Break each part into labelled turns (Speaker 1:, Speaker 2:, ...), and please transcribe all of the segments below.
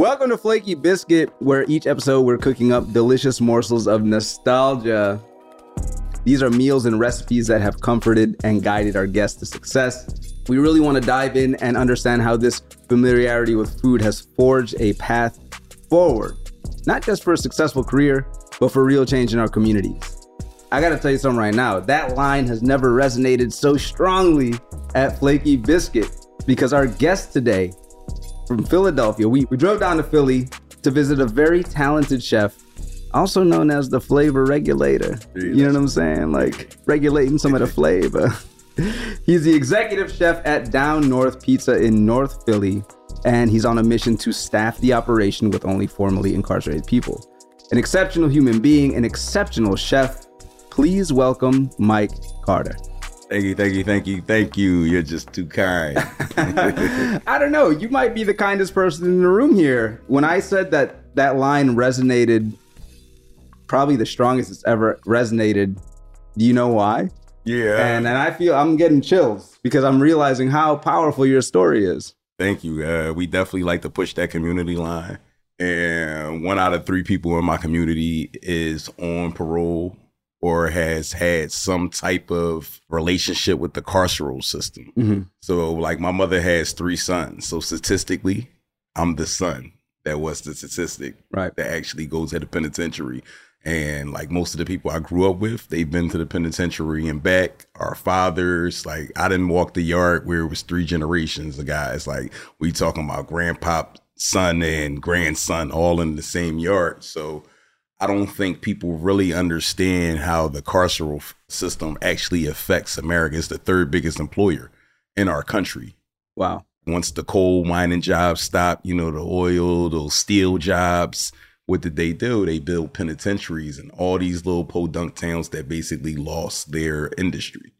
Speaker 1: Welcome to Flaky Biscuit, where each episode we're cooking up delicious morsels of nostalgia. These are meals and recipes that have comforted and guided our guests to success. We really want to dive in and understand how this familiarity with food has forged a path forward, not just for a successful career, but for real change in our communities. I gotta tell you something right now. That line has never resonated so strongly at Flaky Biscuit because our guest today from Philadelphia, we, we drove down to Philly to visit a very talented chef, also known as the flavor regulator. You know what I'm saying? Like regulating some of the flavor. he's the executive chef at Down North Pizza in North Philly, and he's on a mission to staff the operation with only formerly incarcerated people. An exceptional human being, an exceptional chef. Please welcome Mike Carter.
Speaker 2: Thank you, thank you, thank you, thank you. You're just too kind.
Speaker 1: I don't know. You might be the kindest person in the room here. When I said that that line resonated, probably the strongest it's ever resonated. Do you know why?
Speaker 2: Yeah.
Speaker 1: And and I feel I'm getting chills because I'm realizing how powerful your story is.
Speaker 2: Thank you. Uh, we definitely like to push that community line. And one out of three people in my community is on parole or has had some type of relationship with the carceral system.
Speaker 1: Mm-hmm.
Speaker 2: So, like, my mother has three sons. So, statistically, I'm the son that was the statistic
Speaker 1: right.
Speaker 2: that actually goes to the penitentiary. And like most of the people I grew up with, they've been to the penitentiary and back. Our fathers, like I didn't walk the yard where it was three generations of guys. Like we talking about grandpa, son, and grandson all in the same yard. So I don't think people really understand how the carceral system actually affects America. It's the third biggest employer in our country.
Speaker 1: Wow.
Speaker 2: Once the coal mining jobs stopped, you know, the oil, those steel jobs, what did they do? They built penitentiaries and all these little podunk towns that basically lost their industry.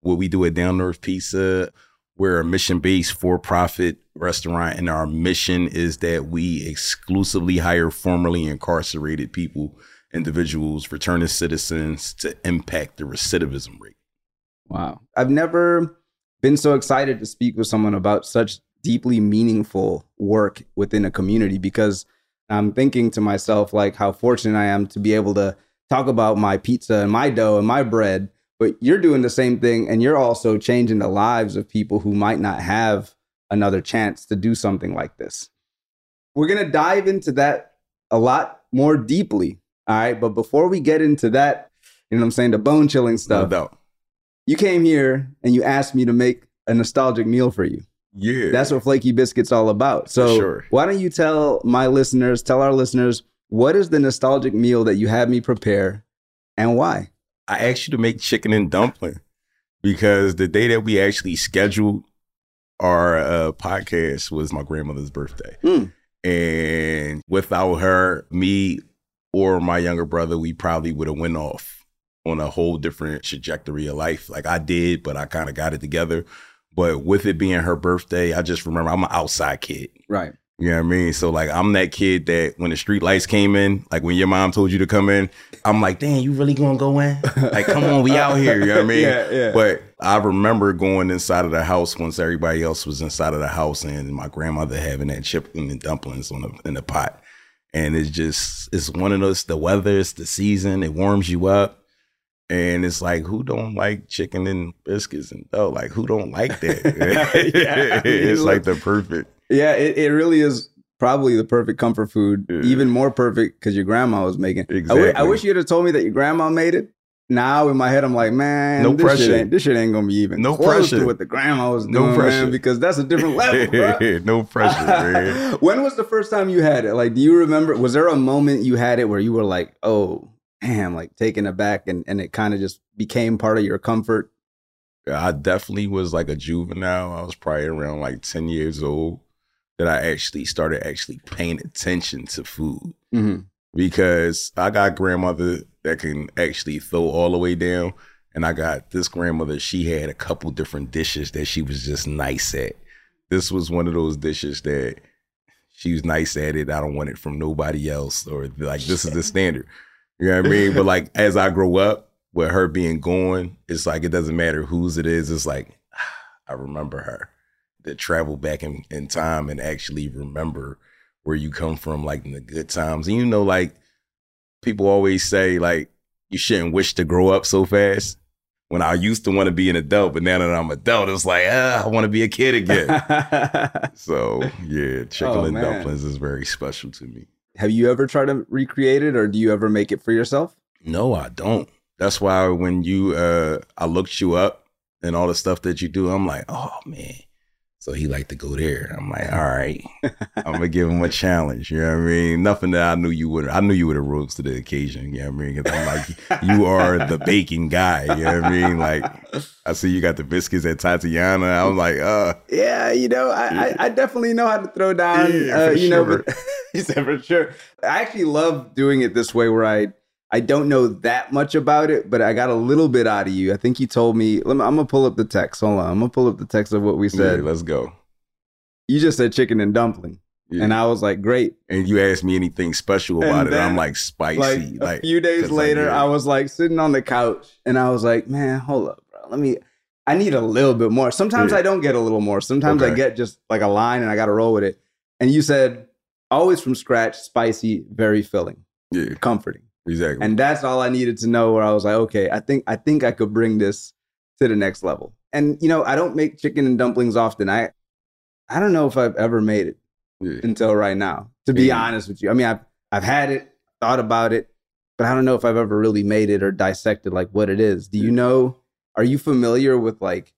Speaker 2: What we do at Down North Pizza, we're a mission based for profit restaurant, and our mission is that we exclusively hire formerly incarcerated people, individuals, returning citizens to impact the recidivism rate.
Speaker 1: Wow. I've never been so excited to speak with someone about such deeply meaningful work within a community because I'm thinking to myself, like, how fortunate I am to be able to talk about my pizza and my dough and my bread. But you're doing the same thing, and you're also changing the lives of people who might not have another chance to do something like this. We're going to dive into that a lot more deeply. All right. But before we get into that, you know what I'm saying, the bone chilling
Speaker 2: No
Speaker 1: stuff,
Speaker 2: doubt.
Speaker 1: you came here and you asked me to make a nostalgic meal for you.
Speaker 2: Yeah.
Speaker 1: That's what Flaky Biscuit's all about. So
Speaker 2: sure.
Speaker 1: why don't you tell my listeners, tell our listeners, what is the nostalgic meal that you had me prepare and why?
Speaker 2: I asked you to make chicken and dumpling because the day that we actually scheduled our uh, podcast was my grandmother's birthday.
Speaker 1: Mm.
Speaker 2: And without her, me or my younger brother, we probably would have went off on a whole different trajectory of life. Like I did, but I kind of got it together. But with it being her birthday, I just remember I'm an outside kid.
Speaker 1: Right.
Speaker 2: You know what I mean? So like I'm that kid that when the street lights came in, like when your mom told you to come in, I'm like, damn, you really gonna go in? Like, come on, we out here. You know what I mean?
Speaker 1: Yeah, yeah.
Speaker 2: But I remember going inside of the house once everybody else was inside of the house and my grandmother having that chicken and dumplings on the in the pot. And it's just it's one of those the weather, it's the season, it warms you up. And it's like, who don't like chicken and biscuits and dough? Like, who don't like that?
Speaker 1: Yeah.
Speaker 2: it's like the perfect.
Speaker 1: Yeah, it, it really is probably the perfect comfort food.
Speaker 2: Yeah.
Speaker 1: Even more perfect because your grandma was making. I wi- I wish you'd have told me that your grandma made it. Now in my head, I'm like, man,
Speaker 2: No
Speaker 1: this Shit
Speaker 2: pressure.
Speaker 1: ain't, this shit ain't gonna be even
Speaker 2: No
Speaker 1: close to
Speaker 2: pressure.
Speaker 1: what the grandma was
Speaker 2: No pressure.
Speaker 1: man, because that's a different level.
Speaker 2: no pressure, man.
Speaker 1: when was the first time you had it? Like, do you remember? Was there a moment you had it where you were like, oh, damn, like taken aback and, and it kind of just became part of your comfort?
Speaker 2: I definitely was like a juvenile. I was probably around like 10 years old that I actually started actually paying attention to food
Speaker 1: Mm-hmm.
Speaker 2: because I got grandmother that can actually throw all the way down. And I got this grandmother, she had a couple different dishes that she was just nice at. This was one of those dishes that she was nice at it. I don't want it from nobody else, or like this is the standard. You know what I mean? But like as I grow up, with her being gone, it's like it doesn't matter whose it is. It's like I remember her. To travel back in, in time and actually remember where you come from, like in the good times. And you know, like people always say, like, you shouldn't wish to grow up so fast. When I used to want to be an adult, but now that I'm adult, it's like, ah, I want to be a kid again. so yeah, chicken
Speaker 1: Oh,
Speaker 2: and dumplings is very special to me.
Speaker 1: Have you ever tried to recreate it, or do you ever make it for yourself?
Speaker 2: No, I don't. That's why when you uh I looked you up and all the stuff that you do, I'm like, oh man. So he liked to go there. I'm like, all right. I'm gonna give him a challenge. You know what I mean? Nothing that I knew you would I knew you would have rose to the occasion. You know what I mean? Cause I'm like, you are the baking guy. You know what I mean? Like I see you got the biscuits at Tatiana. I was like, uh,
Speaker 1: Yeah, you know, I, I, I definitely know how to throw down.
Speaker 2: Yeah,
Speaker 1: uh, you know,
Speaker 2: sure.
Speaker 1: but he said for sure. I actually love doing it this way, where I I don't know that much about it, but I got a little bit out of you. I think you told me. Let me I'm gonna pull up the text. Hold on, I'm gonna pull up the text of what we
Speaker 2: yeah,
Speaker 1: said.
Speaker 2: let's go.
Speaker 1: you just said chicken and dumpling,
Speaker 2: Yeah.
Speaker 1: and I was like, great.
Speaker 2: and you asked me anything special
Speaker 1: And
Speaker 2: about it.
Speaker 1: then,
Speaker 2: I'm like spicy.
Speaker 1: Like,
Speaker 2: Like,
Speaker 1: a few days later,
Speaker 2: yeah.
Speaker 1: I was like sitting on the couch, and I was like, man, hold up, bro. Let me. I need a little bit more. Sometimes
Speaker 2: Yeah.
Speaker 1: I don't get a little more. Sometimes I get just like a line, and I got to roll with it. And you said always from scratch, spicy, very filling,
Speaker 2: yeah,
Speaker 1: comforting,
Speaker 2: exactly.
Speaker 1: and that's all I needed to know. Where I was like, okay, I think I think I could bring this to the next level. And you know, I don't make chicken and dumplings often. I I don't know if I've ever made it
Speaker 2: yeah.
Speaker 1: until right now. To be
Speaker 2: Yeah.
Speaker 1: honest with you, I mean, I've I've had it, thought about it, but I don't know if I've ever really made it or dissected like what it is. Do you know? Are you familiar with like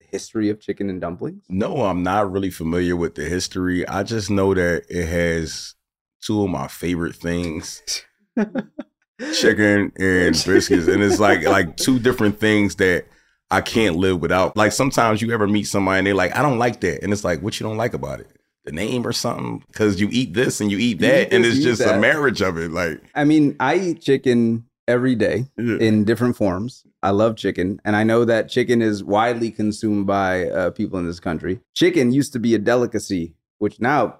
Speaker 1: the history of chicken and dumplings?
Speaker 2: No, I'm not really familiar with the history. I just know that it has two of my favorite things. Chicken and biscuits. And it's like like two different things that I can't live without. Like sometimes you ever meet somebody and they're like, I don't like that. And it's like, what you don't like about it? The name or something? Because you eat this and you eat
Speaker 1: You
Speaker 2: that,
Speaker 1: eat
Speaker 2: and it's
Speaker 1: you
Speaker 2: just a marriage of it. Like
Speaker 1: I mean, I eat chicken every day
Speaker 2: yeah.
Speaker 1: in different forms. I love chicken, and I know that chicken is widely consumed by uh, people in this country. Chicken used to be a delicacy, which now,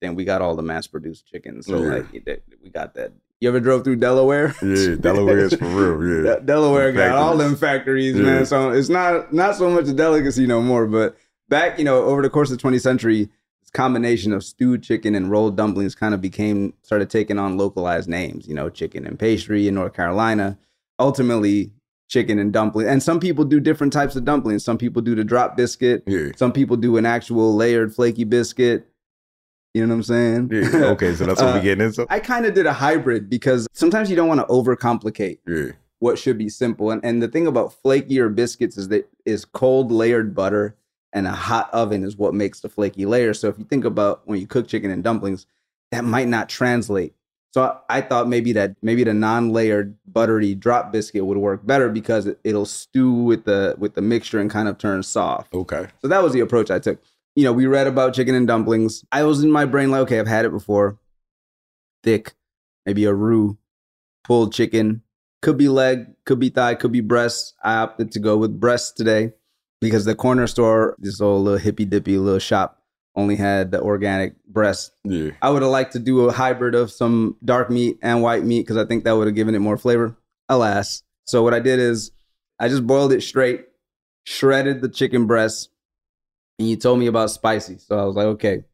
Speaker 1: then we got all the mass-produced chicken. So
Speaker 2: Yeah.
Speaker 1: like, we got that. You ever drove through Delaware?
Speaker 2: yeah, Delaware is for real. Yeah.
Speaker 1: De- Delaware got all them factories,
Speaker 2: Yeah.
Speaker 1: man. So it's not not so much a delicacy no more. But back, you know, over the course of the 20th century, this combination of stewed chicken and rolled dumplings kind of became started taking on localized names. You know, chicken and pastry in North Carolina. Ultimately, chicken and dumpling. And some people do different types of dumplings. Some people do the drop biscuit.
Speaker 2: Yeah.
Speaker 1: Some people do an actual layered flaky biscuit. You know what I'm saying?
Speaker 2: Yeah, okay, so that's what
Speaker 1: Uh,
Speaker 2: we getting into.
Speaker 1: I kind of did a hybrid because sometimes you don't want to overcomplicate
Speaker 2: Yeah,
Speaker 1: what should be simple. And and the thing about flakier biscuits is that is cold layered butter and a hot oven is what makes the flaky layer. So if you think about when you cook chicken and dumplings, that might not translate. So I, I thought maybe that maybe the non-layered buttery drop biscuit would work better because it, it'll stew with the with the mixture and kind of turn soft.
Speaker 2: okay.
Speaker 1: So that was the approach I took. You know, we read about chicken and dumplings. I was in my brain like, okay, I've had it before. Thick, maybe a roux, pulled chicken, could be leg, could be thigh, could be breast. I opted to go with breast today because the corner store, this old little hippy dippy little shop, only had the organic breast.
Speaker 2: Yeah,
Speaker 1: I would have liked to do a hybrid of some dark meat and white meat because I think that would have given it more flavor. Alas. So what I did is I just boiled it straight, shredded the chicken breast, and you told me about spicy. So I was like, okay.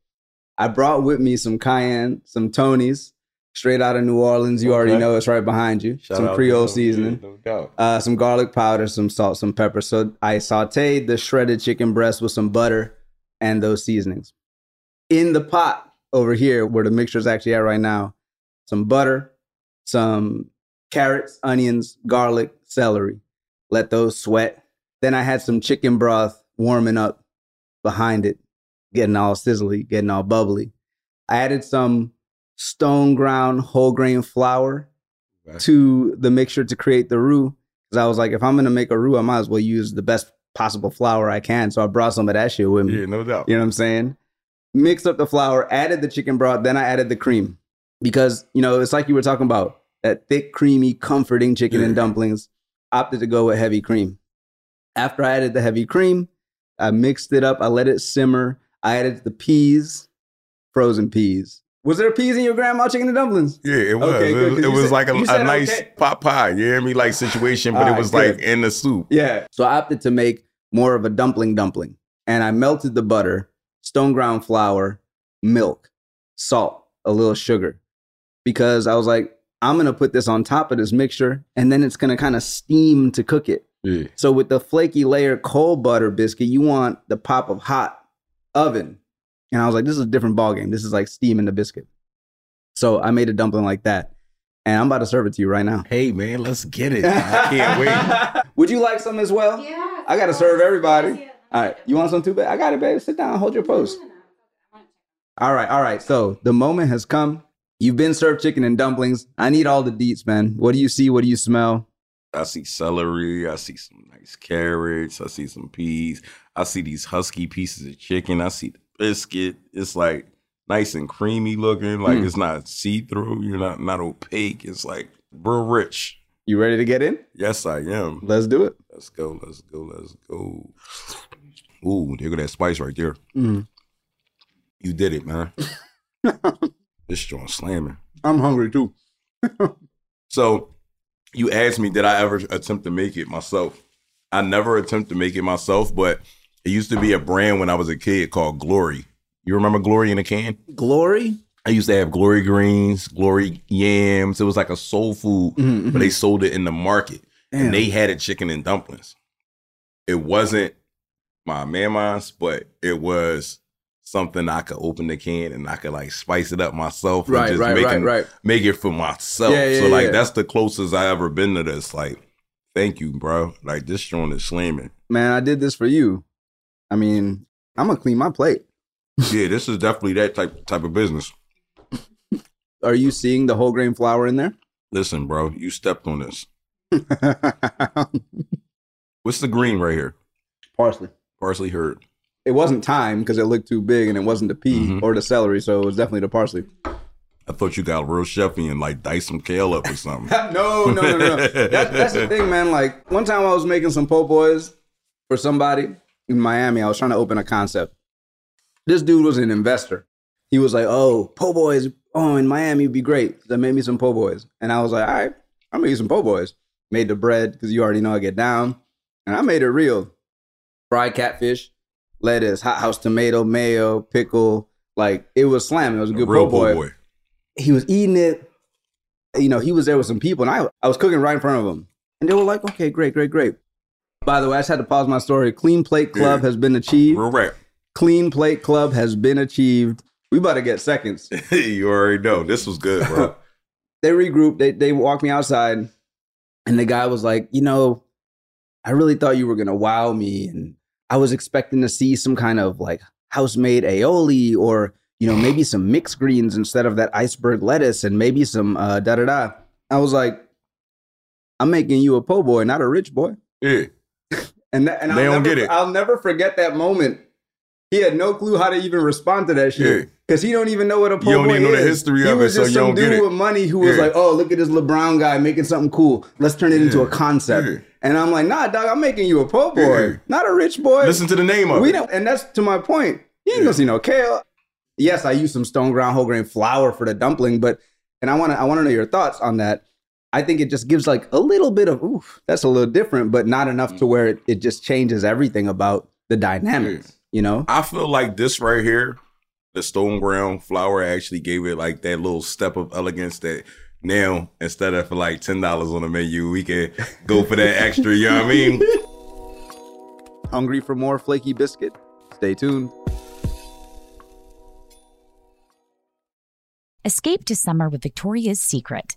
Speaker 1: I brought with me some cayenne, some Tony's, straight out of New Orleans. You already know it's right behind you.
Speaker 2: Shout
Speaker 1: some Creole seasoning
Speaker 2: Yeah, no doubt.
Speaker 1: uh, some garlic powder, some salt, some pepper. So I sauteed the shredded chicken breast with some butter and those seasonings. In the pot over here, where the mixture is actually at right now, some butter, some carrots, onions, garlic, celery. Let those sweat. Then I had some chicken broth warming up behind it, getting all sizzly, getting all bubbly. I added some stone ground whole grain flour to the mixture to create the roux. Because I was like, if I'm gonna make a roux, I might as well use the best possible flour I can. So I brought some of that shit with me.
Speaker 2: Yeah, no doubt.
Speaker 1: You know what I'm saying? Mixed up the flour, added the chicken broth, then I added the cream. Because, you know, it's like you were talking about that thick, creamy, comforting chicken and dumplings. Opted to go with heavy cream. After I added the heavy cream, I mixed it up. I let it simmer. I added the peas, frozen peas. Was there peas in your grandma chicken and dumplings?
Speaker 2: Yeah, it was.
Speaker 1: Okay,
Speaker 2: it it was
Speaker 1: said-
Speaker 2: like a, a nice
Speaker 1: okay.
Speaker 2: pot pie. You hear me? Like situation, but
Speaker 1: All
Speaker 2: it
Speaker 1: right,
Speaker 2: was like in the soup.
Speaker 1: Yeah. So I opted to make more of a dumpling dumpling. And I melted the butter, stone ground flour, milk, salt, a little sugar. Because I was like, I'm going to put this on top of this mixture and then it's going to kind of steam to cook it.
Speaker 2: Yeah.
Speaker 1: So with the flaky layer cold butter biscuit, you want the pop of hot oven. And I was like, this is a different ballgame. This is like steaming the biscuit. So I made a dumpling like that. And I'm about to serve it to you right now.
Speaker 2: Hey man, let's get it. I can't wait.
Speaker 1: Would you like some as well?
Speaker 3: Yeah.
Speaker 1: I gotta serve everybody. All right, you want some too, babe? I got it, babe. Sit down, hold your post. All right, all right. So the moment has come. You've been served chicken and dumplings. I need all the deets, man. What do you see? What do you smell?
Speaker 2: I see celery. I see some nice carrots. I see some peas. I see these husky pieces of chicken. I see the biscuit. It's like nice and creamy looking. Like
Speaker 1: Mm.
Speaker 2: it's not see through. You're not not opaque. It's like real rich.
Speaker 1: You ready to get in?
Speaker 2: Yes, I am.
Speaker 1: Let's do it.
Speaker 2: Let's go. Let's go. Let's go. Ooh, there go that spice right there.
Speaker 1: Mm.
Speaker 2: You did it, man. this joint slamming.
Speaker 1: I'm hungry too.
Speaker 2: So you asked me, did I ever attempt to make it myself? I never attempt to make it myself, but it used to be a brand when I was a kid called Glory. You remember Glory in a can?
Speaker 1: Glory.
Speaker 2: I used to have Glory greens, Glory yams. It was like a soul food,
Speaker 1: Mhm,
Speaker 2: but they sold it in the market.
Speaker 1: Damn.
Speaker 2: And they had it chicken and dumplings. It wasn't my mama's, but it was something I could open the can and I could like spice it up myself and
Speaker 1: Right,
Speaker 2: just
Speaker 1: right,
Speaker 2: make,
Speaker 1: right,
Speaker 2: it,
Speaker 1: right.
Speaker 2: make it for myself.
Speaker 1: Yeah, yeah,
Speaker 2: so like
Speaker 1: yeah.
Speaker 2: that's the closest I ever been to this. Like, thank you, bro. Like this joint is slamming.
Speaker 1: Man, I did this for you. I mean, I'm gonna clean my plate.
Speaker 2: yeah, this is definitely that type type of business.
Speaker 1: Are you seeing the whole grain flour in there?
Speaker 2: Listen, bro, you stepped on this. What's the green right here?
Speaker 1: Parsley.
Speaker 2: Parsley herd.
Speaker 1: It wasn't thyme because it looked too big, and it wasn't the pea
Speaker 2: Mhm.
Speaker 1: or the celery, so it was definitely the parsley.
Speaker 2: I thought you got real chefy and like dice some kale up or something.
Speaker 1: no, no, no, no. That's, that's the thing, man. Like one time I was making some po' boys for somebody in Miami. I was trying to open a concept. This dude was an investor. He was like, "Oh, po' boys. Oh, in Miami would be great." So I made me some po' boys, and I was like, "All right, I'm gonna eat some po' boys." Made the bread because you already know I get down, and I made it real. Fried catfish, lettuce, hot house tomato, mayo, pickle. Like it was slamming. It was a good
Speaker 2: real
Speaker 1: po' boy
Speaker 2: boy.
Speaker 1: he was eating it. You know, he was there with some people, and I I was cooking right in front of him, and they were like, "Okay, great, great, great." By the way, I just had to pause my story. Clean Plate Club
Speaker 2: Yeah.
Speaker 1: has been achieved.
Speaker 2: Real rap.
Speaker 1: Clean Plate Club has been achieved. We about to get seconds.
Speaker 2: you already know. This was good, bro.
Speaker 1: they regrouped. They they walked me outside, and the guy was like, you know, I really thought you were gonna wow me, and I was expecting to see some kind of like house made aioli or you know maybe some mixed greens instead of that iceberg lettuce and maybe some uh, da da da. I was like, I'm making you a po' boy, not a rich boy.
Speaker 2: Yeah.
Speaker 1: And that, and
Speaker 2: They
Speaker 1: I'll
Speaker 2: don't
Speaker 1: never,
Speaker 2: get it.
Speaker 1: I'll never forget that moment. He had no clue how to even respond to that shit because he don't even know what a po' boy is.
Speaker 2: You don't even know the history
Speaker 1: he
Speaker 2: of it,
Speaker 1: was
Speaker 2: so
Speaker 1: just
Speaker 2: you
Speaker 1: some dude with money who was
Speaker 2: Yeah.
Speaker 1: like, "Oh, look at this LeBron guy making something cool. Let's turn it into a concept."
Speaker 2: Yeah.
Speaker 1: And I'm like, "Nah, dog, I'm making you a po' boy,
Speaker 2: Yeah.
Speaker 1: not a rich boy."
Speaker 2: Listen to the name of
Speaker 1: we
Speaker 2: it.
Speaker 1: don't, and that's to my point. You ain't gonna see no kale. Yes, I use some stone ground whole grain flour for the dumpling, but and I want to I want to know your thoughts on that. I think it just gives like a little bit of oof, that's a little different, but not enough to mm. where it, it just changes everything about the dynamics. You know,
Speaker 2: I feel like this right here, the stone ground flour actually gave it like that little step of elegance that now instead of for like ten dollars on the menu, we can go for that extra. You know what I mean?
Speaker 1: hungry for more flaky biscuit? Stay tuned.
Speaker 4: Escape to summer with Victoria's Secret.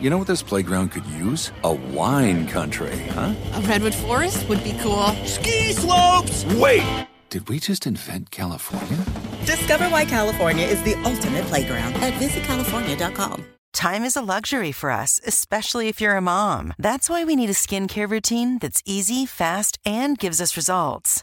Speaker 3: you know what this playground could use? A wine country, huh?
Speaker 5: A redwood forest would be cool.
Speaker 3: Ski slopes! Wait! Did we just invent California?
Speaker 6: Discover why California is the ultimate playground at visitcalifornia.com.
Speaker 7: Time is a luxury for us, especially if you're a mom. That's why we need a skincare routine that's easy, fast, and gives us results.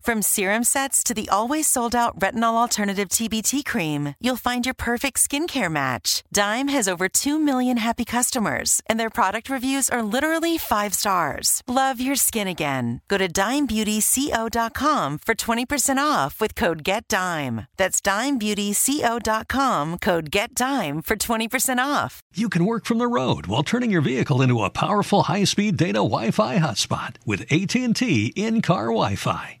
Speaker 7: From serum sets to the always sold out retinol alternative TBT cream, you'll find your perfect skincare match. Dime has over 2 million happy customers, and their product reviews are literally five stars. Love your skin again. Go to dimebeautyco.com for 20% off with code GETDIME. That's dimebeautyco.com, code GETDIME for 20% off.
Speaker 8: You can work from the road while turning your vehicle into a powerful high-speed data Wi-Fi hotspot with AT&T in-car Wi-Fi.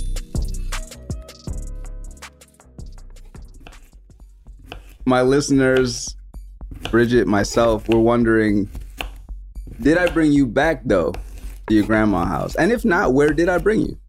Speaker 1: My listeners, Bridget, myself, we're wondering did I bring you back though to your grandma house? And if not, where did I bring you?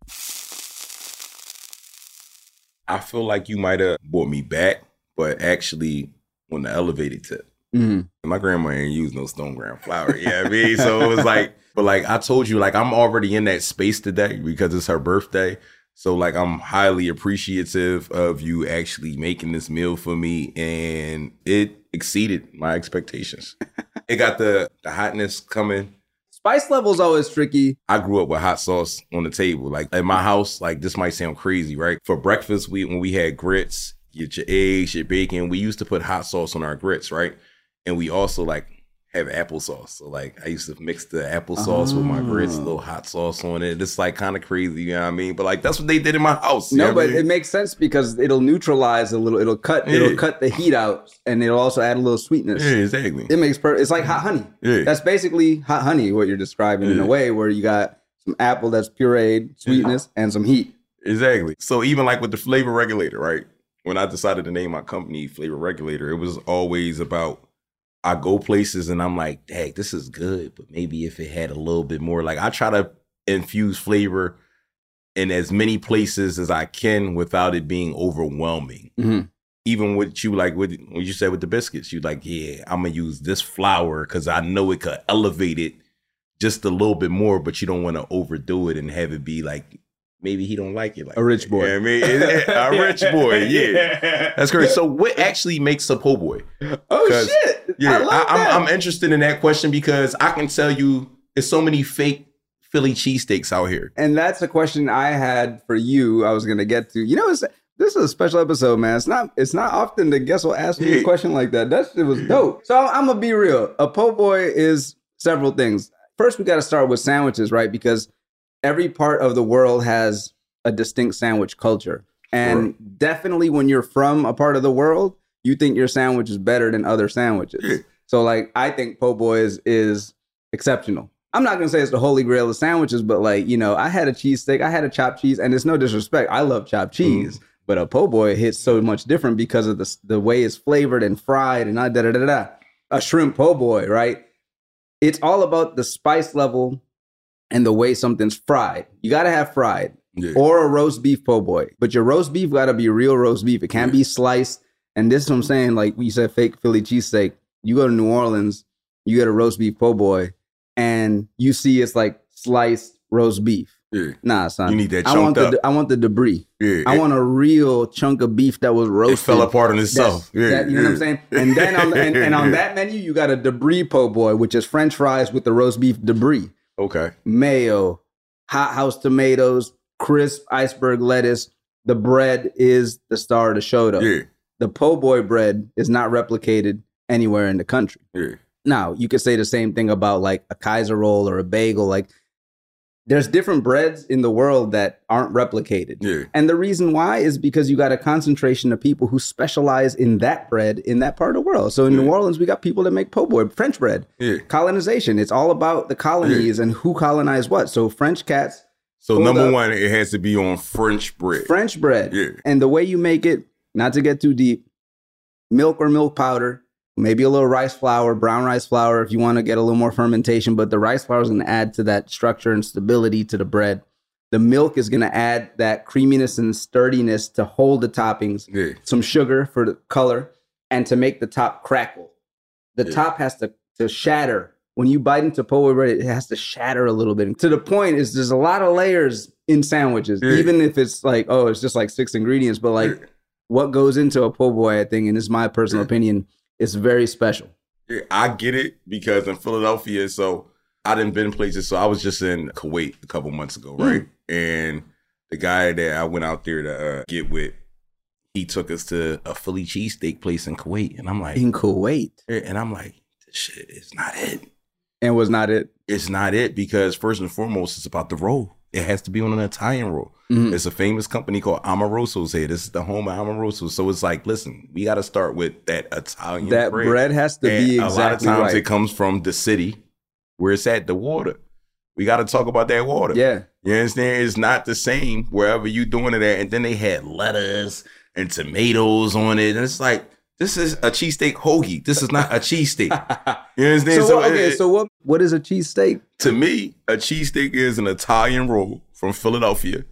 Speaker 2: I feel like you might have brought me back, but actually on the elevated tip.
Speaker 1: Mhm.
Speaker 2: My grandma ain't use no stone ground flour. Yeah, I mean, so it was like, but like I told you, like I'm already in that space today because it's her birthday. So like I'm highly appreciative of you actually making this meal for me, and it exceeded my expectations. it got the the hotness coming.
Speaker 1: Spice level's always tricky.
Speaker 2: I grew up with hot sauce on the table. Like at my house, like this might sound crazy, right? For breakfast, we when we had grits, get your eggs, your bacon, we used to put hot sauce on our grits, right? And we also like have applesauce. So like I used to mix the applesauce with my grits, a
Speaker 1: Oh.
Speaker 2: little hot sauce on it. It's like kind of crazy, you know what I mean? But like that's what they did in my house.
Speaker 1: No,
Speaker 2: what I mean?
Speaker 1: it makes sense because it'll neutralize a little. It'll cut.
Speaker 2: Yeah.
Speaker 1: It'll cut the heat out, and it'll also add a little sweetness.
Speaker 2: yeah, exactly.
Speaker 1: It makes per. It's like hot honey.
Speaker 2: Yeah.
Speaker 1: That's basically hot honey. What you're describing in a way where you got some apple that's pureed, sweetness, and some heat.
Speaker 2: Exactly. So even like with the flavor regulator, right? When I decided to name my company Flavor Regulator, it was always about I go places and I'm like, dang, this is good, but maybe if it had a little bit more, like I try to infuse flavor in as many places as I can without it being overwhelming.
Speaker 1: Mhm.
Speaker 2: Even with you, like with what you said with the biscuits, you like, yeah, I'm gonna use this flour because I know it could elevate it just a little bit more, but you don't want to overdo it and have it be like maybe he don't like it like
Speaker 1: A rich boy.
Speaker 2: Yeah, I mean, a rich boy, yeah. That's great. So, what actually makes a po' boy?
Speaker 1: Oh shit!
Speaker 2: Yeah,
Speaker 1: I love
Speaker 2: I,
Speaker 1: that.
Speaker 2: am I'm interested in that question because I can tell you, there's so many fake Philly cheesesteaks out here.
Speaker 1: and that's a question I had for you. I was gonna get to. You know, this is a special episode, man. It's not. It's not often the guest will ask me a question like that. That shit was dope. So I'm, I'm gonna be real. A po' boy is several things. First, we got to start with sandwiches, right? Because every part of the world has a distinct sandwich culture, and definitely when you're from a part of the world, you think your sandwich is better than other sandwiches. So, like, I think po' boy is, is exceptional. I'm not gonna say it's the holy grail of sandwiches, but like you know, I had a cheesesteak, I had a chopped cheese, and it's no disrespect. I love chopped mm-hmm. cheese, but a po' boy hits so much different because of the the way it's flavored and fried and da da da da. da. A shrimp po' boy, right? It's all about the spice level and the way something's fried. You gotta have fried
Speaker 2: Yeah.
Speaker 1: or a roast beef po' boy, but your roast beef gotta be real roast beef. It can't be sliced. And this is what I'm saying. Like we said, fake Philly cheesesteak. You go to New Orleans, you get a roast beef po' boy, and you see it's like sliced roast beef.
Speaker 2: yeah.
Speaker 1: Nah, son.
Speaker 2: You need that
Speaker 1: I want
Speaker 2: chunked
Speaker 1: the
Speaker 2: up.
Speaker 1: I want the debris.
Speaker 2: Yeah.
Speaker 1: I want a real chunk of beef that was roasted.
Speaker 2: It fell apart on itself. Yeah,
Speaker 1: that- you know what I'm saying? And then on the, and, and on
Speaker 2: Yeah.
Speaker 1: that menu, you got a debris po' boy, which is French fries with the roast beef debris,
Speaker 2: Okay.
Speaker 1: mayo, hot house tomatoes, crisp iceberg lettuce. The bread is the star of the show, though.
Speaker 2: Yeah.
Speaker 1: The po' boy bread is not replicated anywhere in the country.
Speaker 2: Yeah.
Speaker 1: Now, you could say the same thing about like a Kaiser roll or a bagel. Like, there's different breads in the world that aren't replicated.
Speaker 2: Yeah.
Speaker 1: And the reason why is because you got a concentration of people who specialize in that bread in that part of the world. So in New Orleans, we got people that make po' boy, French bread.
Speaker 2: Yeah.
Speaker 1: Colonization. It's all about the colonies and who colonized what. So French cats,
Speaker 2: So number
Speaker 1: up.
Speaker 2: one, it has to be on French bread.
Speaker 1: French bread.
Speaker 2: Yeah.
Speaker 1: And the way you make it, not to get too deep, milk or milk powder, maybe a little rice flour, brown rice flour if you want to get a little more fermentation, but the rice flour is going to add to that structure and stability to the bread. The milk is going to add that creaminess and sturdiness to hold the toppings.
Speaker 2: Yeah.
Speaker 1: Some sugar for the color and to make the top crackle. The
Speaker 2: Yeah.
Speaker 1: top has to, to shatter. When you bite into po' bread, it has to shatter a little bit. To the point is there's a lot of layers in sandwiches,
Speaker 2: Yeah.
Speaker 1: even if it's like, oh, it's just like six ingredients, but like. What goes into a po' boy, I think, and this is my personal
Speaker 2: Yeah.
Speaker 1: opinion, is very special.
Speaker 2: Yeah, I get it because in Philadelphia, so I didn't been places. So I was just in Kuwait a couple months ago, right? And the guy that I went out there to uh, get with, he took us to a Philly cheesesteak place in Kuwait, and I'm like,
Speaker 1: In Kuwait.
Speaker 2: and I'm like, this shit is not it.
Speaker 1: And was not it.
Speaker 2: It's not it because first and foremost, it's about the roll. It has to be on an Italian roll.
Speaker 1: Mhm.
Speaker 2: It's a famous company called Amoroso's here. This is the home of Amoroso. So it's like, listen, we got to start with that Italian
Speaker 1: That bread has to
Speaker 2: and
Speaker 1: be exactly
Speaker 2: a lot of times
Speaker 1: right.
Speaker 2: it comes from the city where it's at, the water. We got to talk about that water.
Speaker 1: Yeah.
Speaker 2: You understand? It's not the same wherever you're doing it at. And then they had lettuce and tomatoes on it. And it's like, this is a cheesesteak hoagie. This is not a cheesesteak. You understand?
Speaker 1: So, what- okay,
Speaker 2: it-
Speaker 1: so what what is a cheesesteak?
Speaker 2: to me, a cheesesteak is an Italian roll from Philadelphia.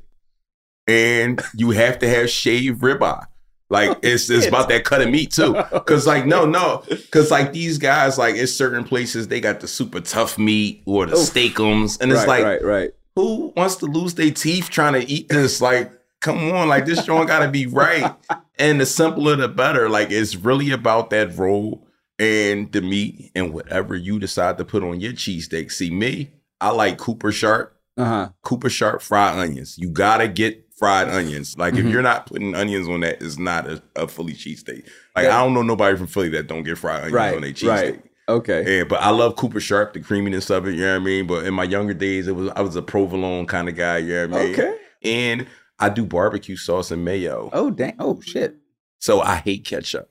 Speaker 2: And you have to have shaved ribeye. Like oh, it's it's about that cut of meat too. Oh, Cause like no, no. Cause like these guys, like it's certain places they got the super tough meat or the steakums. And it's
Speaker 1: right,
Speaker 2: like
Speaker 1: right, right.
Speaker 2: who wants to lose their teeth trying to eat this? Like, come on, like this joint gotta be right. And the simpler the better. Like it's really about that roll and the meat and whatever you decide to put on your cheesesteak. See me, I like Cooper Sharp,
Speaker 1: Uh-huh.
Speaker 2: Cooper Sharp fried onions. You gotta get fried onions. Like
Speaker 1: Mm-hmm.
Speaker 2: if you're not putting onions on that, it's not a, a Philly cheesesteak. Like I don't know nobody from Philly that don't get fried onions
Speaker 1: Right,
Speaker 2: on their cheesesteak.
Speaker 1: right. Okay.
Speaker 2: Yeah, but I love Cooper Sharp, the creaminess of it. You know what I mean? But in my younger days, it was I was a provolone kind of guy. You know what I mean?
Speaker 1: Okay.
Speaker 2: And I do barbecue sauce and mayo.
Speaker 1: Oh dang! Oh shit!
Speaker 2: So I hate ketchup.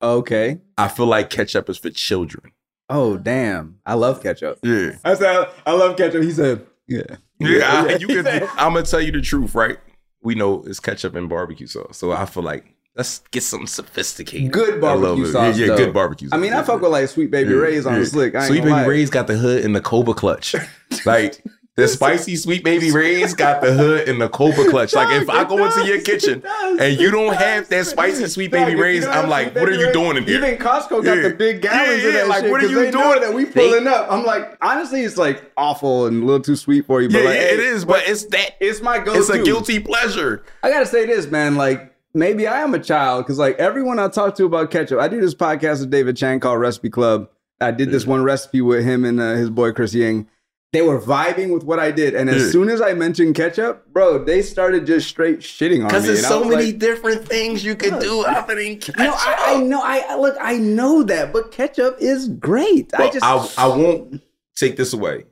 Speaker 1: Okay.
Speaker 2: I feel like ketchup is for children.
Speaker 1: Oh damn! I love ketchup.
Speaker 2: Yeah.
Speaker 1: I said I love ketchup. He said, "Yeah,
Speaker 2: Yeah, I, you can, I'm gonna tell you the truth, right? We know it's ketchup and barbecue sauce, so I feel like let's get something sophisticated.
Speaker 1: Good
Speaker 2: I love
Speaker 1: barbecue sauce.
Speaker 2: Yeah, yeah good barbecue. Sauce.
Speaker 1: I mean, I fuck with like Sweet Baby
Speaker 2: yeah,
Speaker 1: Ray's on
Speaker 2: yeah.
Speaker 1: the slick. I ain't
Speaker 2: Sweet Baby
Speaker 1: lie.
Speaker 2: Ray's got the hood and the Cobra clutch. like the spicy Sweet Baby Ray's got the hood and the Cobra clutch. Like if I go into your kitchen and you don't have that spicy Sweet Baby
Speaker 1: you
Speaker 2: Ray's, I'm like, what are you doing in here?
Speaker 1: Even Costco got
Speaker 2: Yeah.
Speaker 1: the big gallons
Speaker 2: Yeah,
Speaker 1: of that
Speaker 2: like,
Speaker 1: shit.
Speaker 2: what are you doing?
Speaker 1: That we
Speaker 2: They-
Speaker 1: pulling up. I'm like, honestly, it's like awful and a little too sweet for you. But
Speaker 2: Yeah,
Speaker 1: like,
Speaker 2: yeah,
Speaker 1: hey,
Speaker 2: it is, but it's that.
Speaker 1: It's my go-to.
Speaker 2: It's a guilty pleasure.
Speaker 1: I gotta say this, man. Like, maybe I am a child because, like, everyone I talk to about ketchup, I do this podcast with David Chang called Recipe Club. I did this one recipe with him and uh, his boy Chris Ying. They were vibing with what I did, and as
Speaker 2: Yeah.
Speaker 1: soon as I mentioned ketchup, bro, they started just straight shitting on me.
Speaker 2: Because there's so many
Speaker 1: like,
Speaker 2: different things you could do other than ketchup.
Speaker 1: no, I, I know. I I- look. I know that, but ketchup is great. I just,
Speaker 2: I, I won't take this away.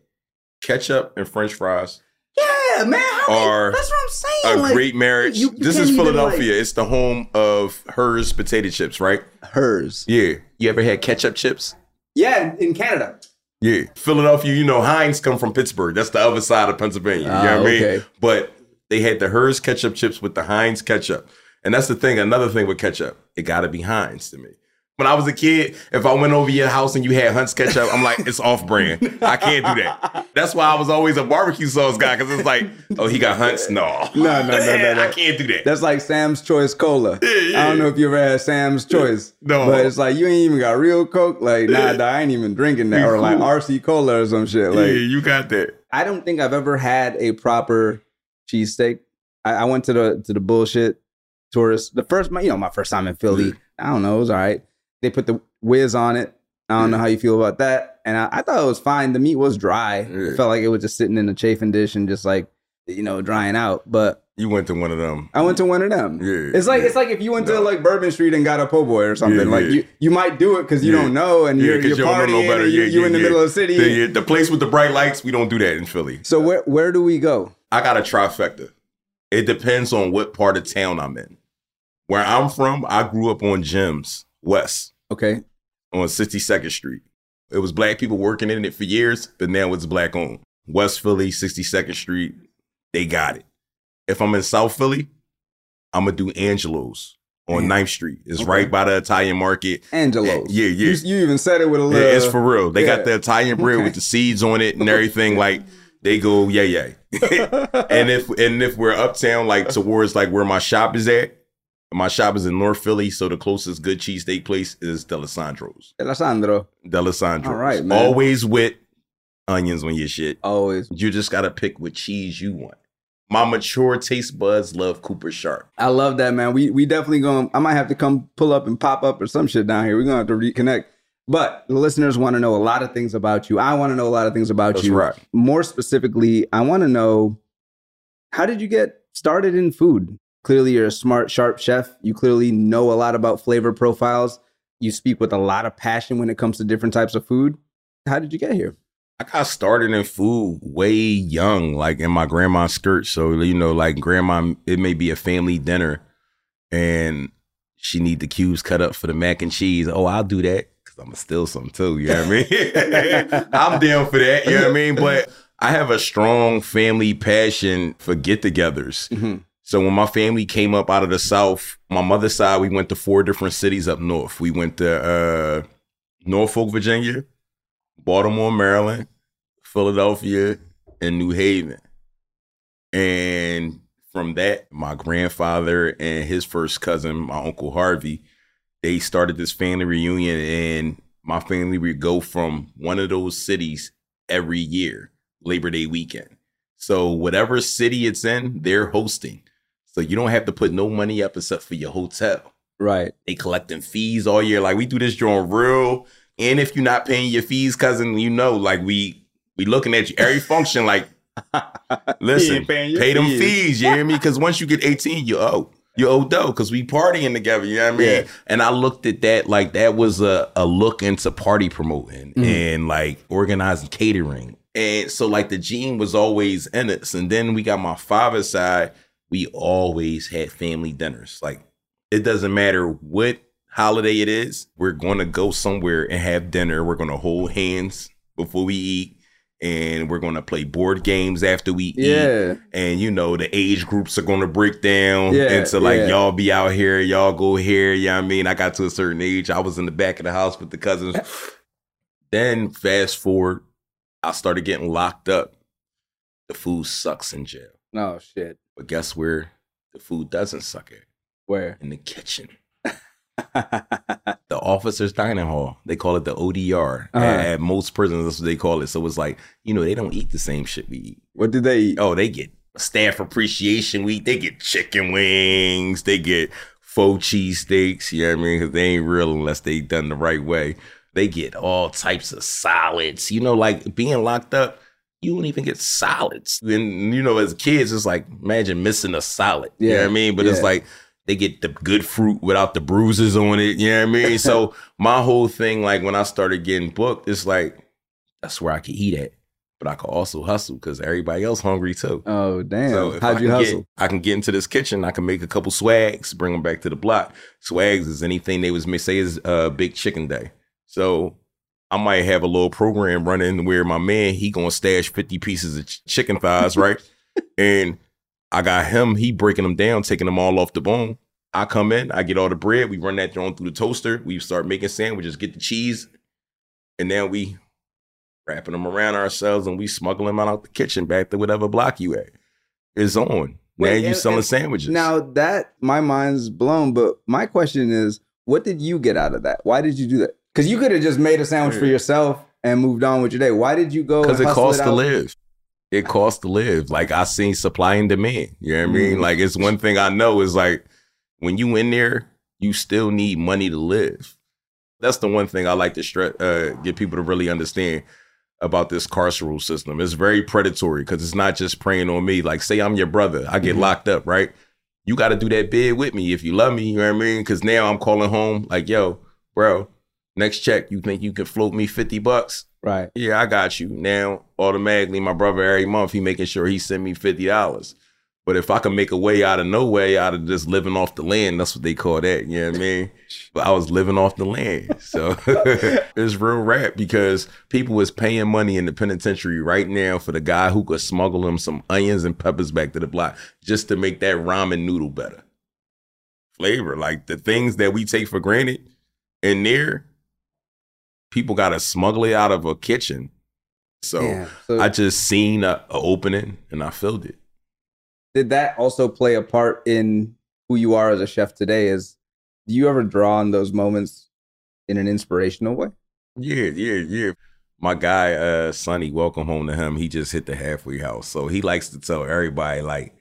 Speaker 2: Ketchup and French fries
Speaker 1: yeah, man. How many-
Speaker 2: are
Speaker 1: that's what I'm
Speaker 2: a
Speaker 1: saying. like,
Speaker 2: great marriage.
Speaker 1: you- you
Speaker 2: this is Philadelphia.
Speaker 1: like-
Speaker 2: it's the home of Herr's potato chips, right?
Speaker 1: Herr's.
Speaker 2: Yeah. You ever had ketchup chips?
Speaker 1: Yeah, in Canada.
Speaker 2: Yeah. Philadelphia, you know, Heinz come from Pittsburgh. That's the other side of Pennsylvania. You
Speaker 1: Ah,
Speaker 2: know what I mean?
Speaker 1: okay.
Speaker 2: But they had the Herr's ketchup chips with the Heinz ketchup. And that's the thing, another thing with ketchup. It gotta be Heinz to me. When I was a kid, if I went over your house and you had Hunt's ketchup, I'm like, it's off brand. I can't do that. That's why I was always a barbecue sauce guy, because it's like, oh, he got Hunt's? No.
Speaker 1: No, no, no, no, no.
Speaker 2: I can't do that.
Speaker 1: That's like Sam's Choice Cola.
Speaker 2: yeah.
Speaker 1: I don't know if you ever had Sam's Choice.
Speaker 2: No.
Speaker 1: But it's like you ain't even got real Coke. Like, nah, I ain't even drinking that. Or like RC Cola or some shit.
Speaker 2: yeah,
Speaker 1: Like
Speaker 2: you got that.
Speaker 1: I don't think I've ever had a proper cheesesteak. I, I went to the to the bullshit tourist. The first my you know, my first time in Philly. I don't know, it was all right. They put the whiz on it. I don't know how you feel about that. And I, I thought it was fine. The meat was dry. It felt like it was just sitting in a chafing dish and just like, you know, drying out. But
Speaker 2: You went to one of them.
Speaker 1: I went to one of them.
Speaker 2: Yeah,
Speaker 1: it's like
Speaker 2: yeah.
Speaker 1: it's like if you went to like Bourbon Street and got a po' boy or something.
Speaker 2: Yeah,
Speaker 1: like
Speaker 2: yeah.
Speaker 1: you you might do it because you don't know and you're, you're
Speaker 2: you don't know
Speaker 1: partying
Speaker 2: no better.
Speaker 1: you, you in the middle of the city.
Speaker 2: The, the place with the bright lights, we don't do that in Philly.
Speaker 1: So where where do we go?
Speaker 2: I got a trifecta. It depends on what part of town I'm in. Where I'm from, I grew up on Jim's West
Speaker 1: Okay.
Speaker 2: on 62nd Street. It was black people working in it for years, but now it's black owned. West Philly, 62nd Street, they got it. If I'm in South Philly, I'm gonna do Angelo's on
Speaker 1: Man.
Speaker 2: 9th Street. It's
Speaker 1: Okay.
Speaker 2: right by the Italian market.
Speaker 1: Angelo's.
Speaker 2: Yeah, yeah.
Speaker 1: You, you even said it with a little.
Speaker 2: Yeah, it's for real. They
Speaker 1: yeah.
Speaker 2: got the Italian bread
Speaker 1: Okay.
Speaker 2: with the seeds on it and everything. Like they go, yeah, yeah. and if and if we're uptown, like towards like where my shop is at, my shop is in North Philly, so the closest good cheesesteak place is Dalessandro's.
Speaker 1: Alessandro.
Speaker 2: Dalessandro's.
Speaker 1: All right, man.
Speaker 2: Always with onions on your shit.
Speaker 1: Always.
Speaker 2: You just gotta pick what cheese you want. My mature taste buds love Cooper Sharp.
Speaker 1: I love that, man. We we definitely going. I might have to come pull up and pop up or some shit down here. We're gonna have to reconnect. But the listeners want to know a lot of things about you. I want to know a lot of things about
Speaker 2: That's
Speaker 1: you.
Speaker 2: right.
Speaker 1: More specifically, I want to know how did you get started in food? Clearly, you're a smart, sharp chef. You clearly know a lot about flavor profiles. You speak with a lot of passion when it comes to different types of food. How did you get here?
Speaker 2: I got started in food way young, like in my grandma's skirt. So, you know, like grandma, it may be a family dinner and she need the cubes cut up for the mac and cheese. Oh, I'll do that because I'm going to steal some too. You know what I mean? I'm down for that. You know what I mean? But I have a strong family passion for get togethers.
Speaker 1: Mm-hmm.
Speaker 2: So when my family came up out of the South, my mother's side, we went to four different cities up north. We went to uh, Norfolk, Virginia, Baltimore, Maryland, Philadelphia, and New Haven. And from that, my grandfather and his first cousin, my uncle Harvey, they started this family reunion, and my family would go from one of those cities every year, Labor Day weekend. So whatever city it's in, they're hosting. So you don't have to put no money up except for your hotel.
Speaker 1: Right.
Speaker 2: They collecting fees all year. Like we do this drawing real. And if you're not paying your fees, cousin, you know, like we we looking at you every function. Like, listen,
Speaker 1: ain't paying your
Speaker 2: pay them
Speaker 1: fees.
Speaker 2: fees. You hear me? Because once you get 18, you owe. You owe dough because we partying together. You know what I mean?
Speaker 1: Yeah.
Speaker 2: And I looked at that like that was a, a look into party promoting
Speaker 1: Mhm.
Speaker 2: and like organizing catering. And so like the gene was always in us. And then we got my father's side, we always had family dinners. Like it doesn't matter what holiday it is, we're gonna go somewhere and have dinner. We're gonna hold hands before we eat. And we're gonna play board games after we eat
Speaker 1: Yeah.
Speaker 2: and you know the age groups are gonna break down
Speaker 1: Yeah,
Speaker 2: into like
Speaker 1: yeah.
Speaker 2: y'all be out here, y'all go here. You know what I mean? I got to a certain age, I was in the back of the house with the cousins. then fast forward, I started getting locked up. The food sucks in jail.
Speaker 1: Oh shit.
Speaker 2: But guess where the food doesn't suck at?
Speaker 1: Where?
Speaker 2: In the kitchen. the officers dining hall. They call it the ODR.
Speaker 1: Uh-huh.
Speaker 2: At, at most prisons, that's what they call it. So it's like, you know, they don't eat the same shit we eat.
Speaker 1: What did they eat?
Speaker 2: Oh, they get staff appreciation week. They get chicken wings. They get faux cheese steaks. You know what I mean? Because they ain't real unless they done the right way. They get all types of solids. You know, like being locked up, you don't even get solids. And you know, as kids, it's like imagine missing a salad. You know
Speaker 1: Yeah,
Speaker 2: what I mean? But it's like they get the good fruit without the bruises on it. You know what I mean? so my whole thing, like when I started getting booked, it's like that's where I can eat at. But I could also hustle because everybody else hungry too.
Speaker 1: Oh damn!
Speaker 2: So
Speaker 1: How'd
Speaker 2: I
Speaker 1: you hustle?
Speaker 2: Get, I can get into this kitchen. I can make a couple swags, bring them back to the block. Swags is anything they was say is uh, big chicken day. So I might have a little program running where my man he gonna stash fifty pieces of ch- chicken thighs, right? and I got him. He breaking them down, taking them all off the bone. I come in, I get all the bread. We run that thrown through the toaster. We start making sandwiches, get the cheese, and then we wrapping them around ourselves and we smuggle them out of the kitchen back to whatever block you at. It's on. now
Speaker 1: Wait,
Speaker 2: you
Speaker 1: and-
Speaker 2: selling
Speaker 1: and
Speaker 2: sandwiches.
Speaker 1: Now that my mind's blown, but my question is, what did you get out of that? Why did you do that? Because you could have just made a sandwich for yourself and moved on with your day. Why did you go?
Speaker 2: because it costs to live. It costs to live. Like I seen supply and demand. You know what I mean?
Speaker 1: Mhm.
Speaker 2: Like it's one thing I know is like when you in there, you still need money to live. That's the one thing I like to stress, uh, get people to really understand about this carceral system. It's very predatory because it's not just preying on me. Like say I'm your brother, I get
Speaker 1: Mhm.
Speaker 2: locked up, right? You got to do that bid with me if you love me. You know what I mean? Because now I'm calling home like, yo, bro, next check, you think you can float me fifty bucks?
Speaker 1: Right.
Speaker 2: Yeah, I got you. Now, automatically, my brother every month he making sure he send me fifty dollars. But if I can make a way out of no way, out of just living off the land, that's what they call that. You know what I mean? But I was living off the land, so it's real rap because people was paying money in the penitentiary right now for the guy who could smuggle them some onions and peppers back to the block just to make that ramen noodle better. Flavor, like the things that we take for granted in there, people got to smuggle it out of a kitchen. So,
Speaker 1: Damn. So-
Speaker 2: I just seen a, a opening and I filled it.
Speaker 1: Did that also play a part in who you are as a chef today? Is do you ever draw on those moments in an inspirational way?
Speaker 2: Yeah, yeah, yeah. My guy, uh, Sonny, welcome home to him. He just hit the halfway house. So he likes to tell everybody, like,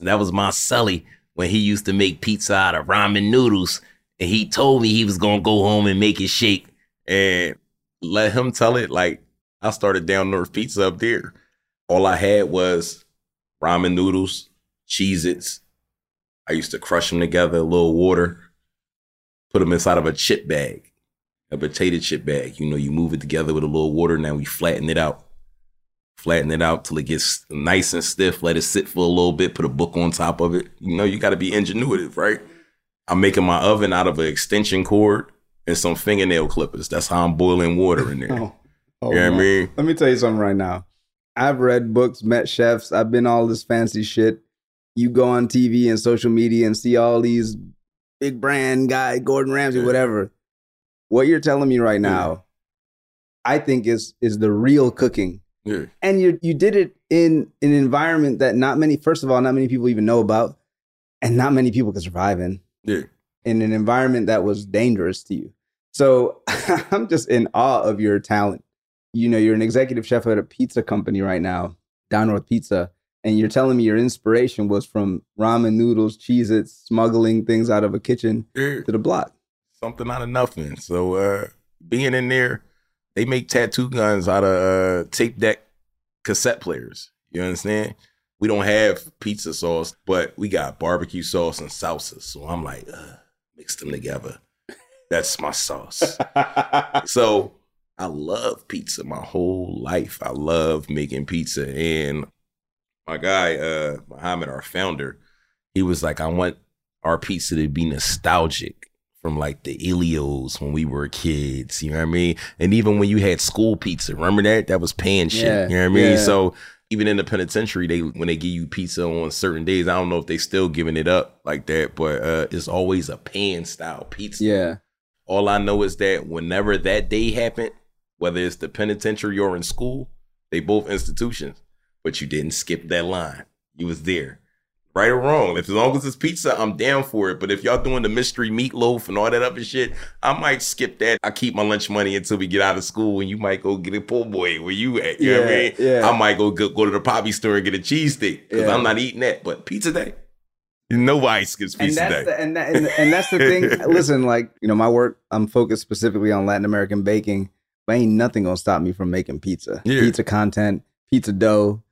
Speaker 2: that was my Sully when he used to make pizza out of ramen noodles. And he told me he was gonna go home and make it shake. And let him tell it, like, I started down North Pizza up there. All I had was ramen noodles, Cheez Its. I used to crush them together, a little water, put them inside of a chip bag a potato chip bag. You know, you move it together with a little water. Now we flatten it out. Flatten it out till it gets nice and stiff. Let it sit for a little bit. Put a book on top of it. You know, you got to be ingenuitive, right? I'm making my oven out of an extension cord and some fingernail clippers. That's how I'm boiling water in there.
Speaker 1: Oh, oh,
Speaker 2: you know what I mean?
Speaker 1: Let me tell you something right now. I've read books, met chefs, I've been all this fancy shit. You go on TV and social media and see all these big brand guy, Gordon Ramsay, whatever. What you're telling me right now, I think is is the real cooking.
Speaker 2: Yeah.
Speaker 1: And you you did it in an environment that not many, first of all, not many people even know about, and not many people can survive in.
Speaker 2: Yeah.
Speaker 1: In an environment that was dangerous to you. So I'm just in awe of your talent. You know, you're an executive chef at a pizza company right now, Down North Pizza, and you're telling me your inspiration was from ramen noodles, Cheez Its, smuggling things out of a kitchen to the block.
Speaker 2: Something out of nothing. So uh being in there, they make tattoo guns out of uh, tape deck cassette players. You understand? we don't have pizza sauce, but we got barbecue sauce and salsa. So I'm like, uh, mix them together. That's my sauce. so I love pizza my whole life. I love making pizza. And my guy, uh, Muhammad, our founder, he was like, I want our pizza to be nostalgic from like the Ilios when we were kids. You know what I mean? And even when you had school pizza, remember that? That was pan shit.
Speaker 1: Yeah,
Speaker 2: you know what I mean?
Speaker 1: yeah.
Speaker 2: So even in the penitentiary, they when they give you pizza on certain days, I don't know if they still giving it up like that, but uh, it's always a pan style pizza.
Speaker 1: Yeah.
Speaker 2: All I know is that whenever that day happened, whether it's the penitentiary or in school, they both institutions, but you didn't skip that line. You was there. Right or wrong. If as long as it's pizza, I'm down for it. But if y'all doing the mystery meatloaf and all that other shit, I might skip that. I keep my lunch money until we get out of school and you might go get a po' boy where you at. You know what I
Speaker 1: Yeah,
Speaker 2: mean?
Speaker 1: yeah.
Speaker 2: I might go go, go to the poppy store and get a cheesesteak. Because
Speaker 1: Yeah.
Speaker 2: I'm not eating that. But pizza day. Nobody skips
Speaker 1: and
Speaker 2: pizza
Speaker 1: that's
Speaker 2: day.
Speaker 1: the, and, that, and and that's the thing. Listen, like you know, my work, I'm focused specifically on Latin American baking, but ain't nothing gonna stop me from making pizza.
Speaker 2: Yeah.
Speaker 1: Pizza content, pizza dough,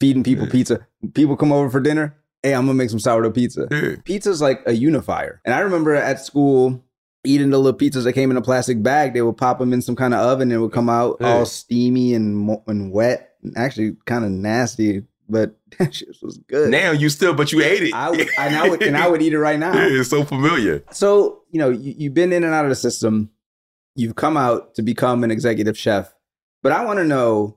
Speaker 1: feeding people
Speaker 2: Yeah.
Speaker 1: pizza. People come over for dinner. Hey, I'm gonna make some sourdough pizza.
Speaker 2: Yeah.
Speaker 1: Pizza's like a unifier. And I remember at school eating the little pizzas that came in a plastic bag. They would pop them in some kind of oven and it would come out all steamy and and wet, and actually kind of nasty. But that shit was good.
Speaker 2: Now you still, but you ate it.
Speaker 1: I would, and I would, and I would eat it right now.
Speaker 2: It's so familiar.
Speaker 1: So, you know, you, you've been in and out of the system. You've come out to become an executive chef. But I want to know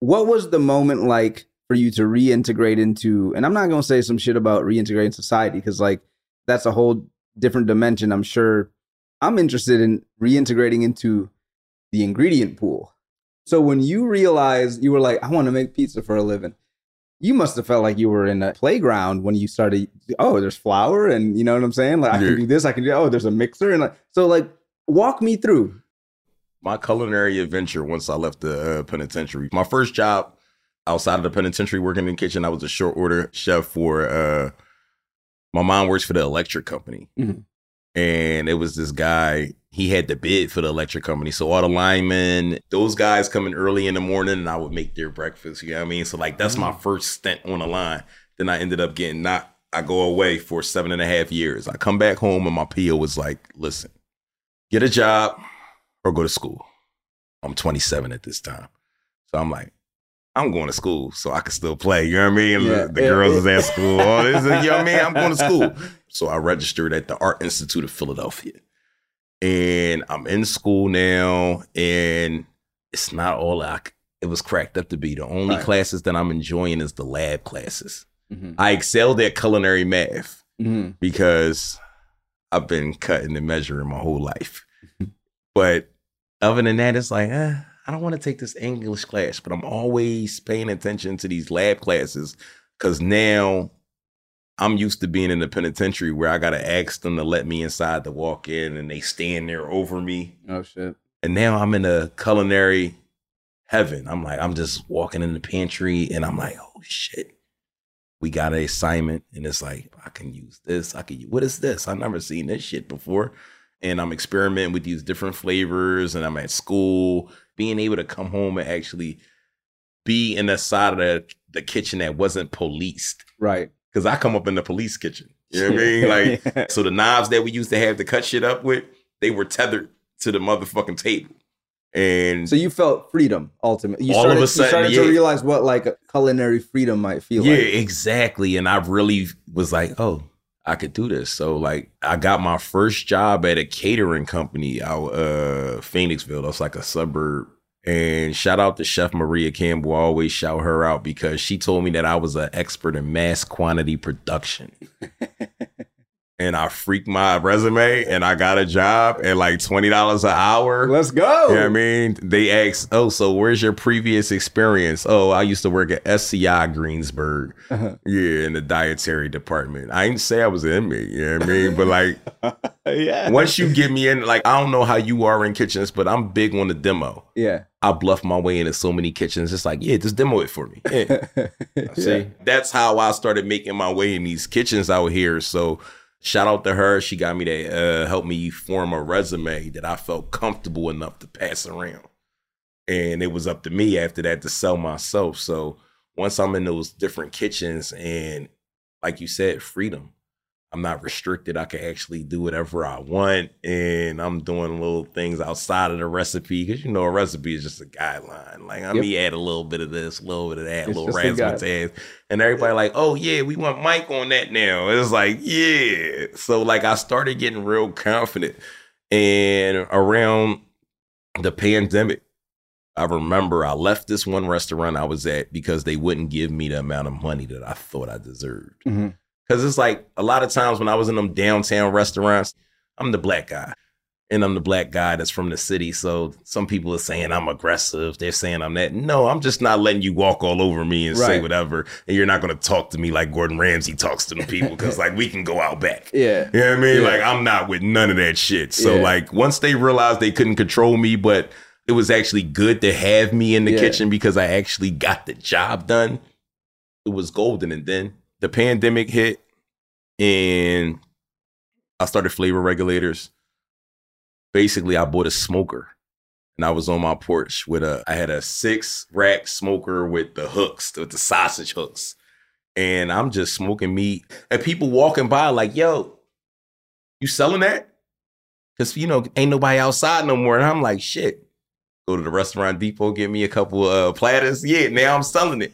Speaker 1: what was the moment like for you to reintegrate into, and I'm not going to say some shit about reintegrating society because, like, that's a whole different dimension. I'm sure I'm interested in reintegrating into the ingredient pool. So when you realized you were like, I want to make pizza for a living, you must have felt like you were in a playground when you started. Oh, there's flour, and you know what I'm saying. Like I can do this, I can do. Oh, there's a mixer, and like so. Like walk me through.
Speaker 2: my culinary adventure once I left the uh, penitentiary. My first job outside of the penitentiary, working in the kitchen, I was a short order chef for. uh My mom works for the electric company,
Speaker 1: Mhm.
Speaker 2: And it was this guy. He had the bid for the electric company, so all the linemen, those guys coming early in the morning, and I would make their breakfast. You know what I mean? So like that's my mm. first stint on the line. Then I ended up getting not. I go away for seven and a half years. I come back home, and my PO was like, "Listen, get a job or go to school." I'm 27 at this time. So I'm like, I'm going to school so I can still play. You know what I mean?
Speaker 1: Yeah.
Speaker 2: The, the girls is at school. All this, you know what I mean? I'm going to school. So I registered at the Art Institute of Philadelphia. And I'm in school now, and it's not all I, c- it was cracked up to be. The only
Speaker 1: Right.
Speaker 2: classes that I'm enjoying is the lab classes.
Speaker 1: Mhm.
Speaker 2: I excelled at culinary math
Speaker 1: Mhm.
Speaker 2: because I've been cutting and measuring my whole life. but other than that, it's like, eh, I don't want to take this English class, but I'm always paying attention to these lab classes because now I'm used to being in the penitentiary where I got to ask them to let me inside to walk in and they stand there over me.
Speaker 1: Oh shit.
Speaker 2: And now I'm in a culinary heaven. I'm like, I'm just walking in the pantry and I'm like, oh shit. We got an assignment and it's like, I can use this. I can use, what is this? I've never seen this shit before. And I'm experimenting with these different flavors and I'm at school, being able to come home and actually be in the side of the, the kitchen that wasn't policed.
Speaker 1: Right.
Speaker 2: Cause I come up in the police kitchen. You know what I mean? Like, so the knives that we used to have to cut shit up with, they were tethered to the motherfucking table. And
Speaker 1: So you felt freedom ultimately. You
Speaker 2: All
Speaker 1: started,
Speaker 2: of a sudden,
Speaker 1: you started
Speaker 2: yeah.
Speaker 1: to realize what like culinary freedom might feel
Speaker 2: yeah,
Speaker 1: like.
Speaker 2: exactly. And I really was like, oh, I could do this. So like I got my first job at a catering company out uh Phoenixville. That's like a suburb. And shout out to Chef Maria Campbell. I always shout her out because she told me that I was an expert in mass quantity production. and I freaked my resume and I got a job at like $20 an hour.
Speaker 1: Let's go.
Speaker 2: You know what I mean? They asked, oh, so where's your previous experience? Oh, I used to work at SCI Greensburg.
Speaker 1: Uh-huh.
Speaker 2: Yeah, in the dietary department. I didn't say I was an inmate, you know what I mean? But like,
Speaker 1: yeah.
Speaker 2: once you get me in, like, I don't know how you are in kitchens, but I'm big on the demo.
Speaker 1: Yeah.
Speaker 2: I bluff my way into so many kitchens. It's like, yeah, just demo it for me. Yeah. See, that's how I started making my way in these kitchens out here. So shout out to her. She got me to uh, help me form a resume that I felt comfortable enough to pass around. And it was up to me after that to sell myself. So once I'm in those different kitchens and like you said, freedom. I'm not restricted. I can actually do whatever I want. And I'm doing little things outside of the recipe. Cause you know, a recipe is just a guideline. Like I
Speaker 1: Yep.
Speaker 2: me add a little bit of this, a little bit of that, a
Speaker 1: It's
Speaker 2: little
Speaker 1: just a guide.
Speaker 2: razzmatazz. And everybody like, oh yeah, we want Mike on that now. It's like, yeah. So like I started getting real confident. And around the pandemic, I remember I left this one restaurant I was at because they wouldn't give me the amount of money that I thought I deserved.
Speaker 1: Mhm.
Speaker 2: Because it's like a lot of times when I was in them downtown restaurants, I'm the black guy. And I'm the black guy that's from the city. So some people are saying I'm aggressive. They're saying I'm that. No, I'm just not letting you walk all over me and say whatever. And you're not going to talk to me like Gordon Ramsay talks to the people because, like, we can go out back.
Speaker 1: Yeah.
Speaker 2: You know what I mean?
Speaker 1: Yeah.
Speaker 2: Like, I'm not with none of that shit. So,
Speaker 1: Yeah.
Speaker 2: like, once they realized they couldn't control me, but it was actually good to have me in the
Speaker 1: Yeah.
Speaker 2: kitchen because I actually got the job done, it was golden. And then the pandemic hit and I started flavor regulators. Basically, I bought a smoker and I was on my porch with a, I had a six rack smoker with the hooks, with the sausage hooks. And I'm just smoking meat. And people walking by like, yo, you selling that? Cause you know, ain't nobody outside no more. And I'm like, shit. Go to the restaurant depot, get me a couple uh platters. Yeah, now I'm selling it.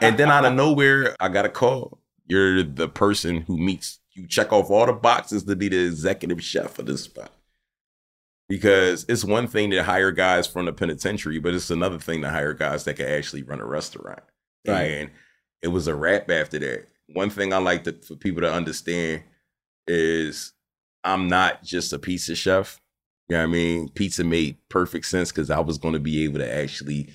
Speaker 2: and then out of nowhere, I got a call. You're the person who meets, you check off all the boxes to be the executive chef of this spot. Because it's one thing to hire guys from the penitentiary, but it's another thing to hire guys that can actually run a restaurant.
Speaker 1: Right.
Speaker 2: And it was a wrap after that. One thing I like to, for people to understand is I'm not just a pizza chef. You know what I mean? Pizza made perfect sense because I was going to be able to actually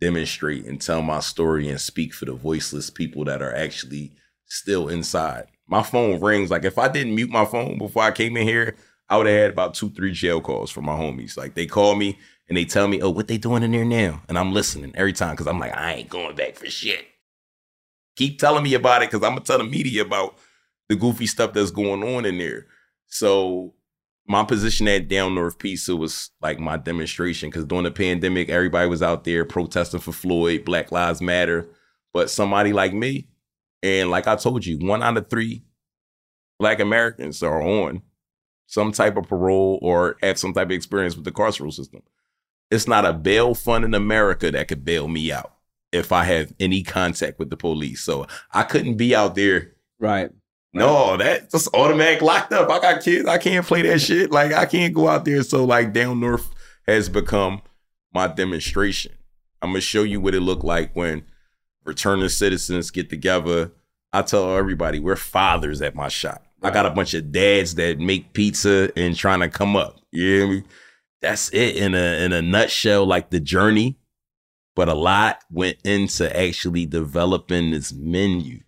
Speaker 2: demonstrate and tell my story and speak for the voiceless people that are actually still inside. My phone rings. Like if I didn't mute my phone before I came in here, I would have had about two, three jail calls from my homies. Like they call me and they tell me, oh, what they doing in there now? And I'm listening every time because I'm like, I ain't going back for shit. Keep telling me about it because I'm gonna tell the media about the goofy stuff that's going on in there. So my position at Down North Pizza was like my demonstration because during the pandemic, everybody was out there protesting for Floyd, Black Lives Matter. But somebody like me, and like I told you, one out of three Black Americans are on some type of parole or have some type of experience with the carceral system. It's not a bail fund in America that could bail me out if I have any contact with the police. So I couldn't be out there
Speaker 1: Right.
Speaker 2: No, that just automatic locked up. I got kids. I can't play that shit. Like I can't go out there. So like down north has become my demonstration. I'm gonna show you what it looked like when returning citizens get together. I tell everybody we're fathers at my shop. I got a bunch of dads that make pizza and trying to come up. You hear me? That's it in a in a nutshell, like the journey. But a lot went into actually developing this menu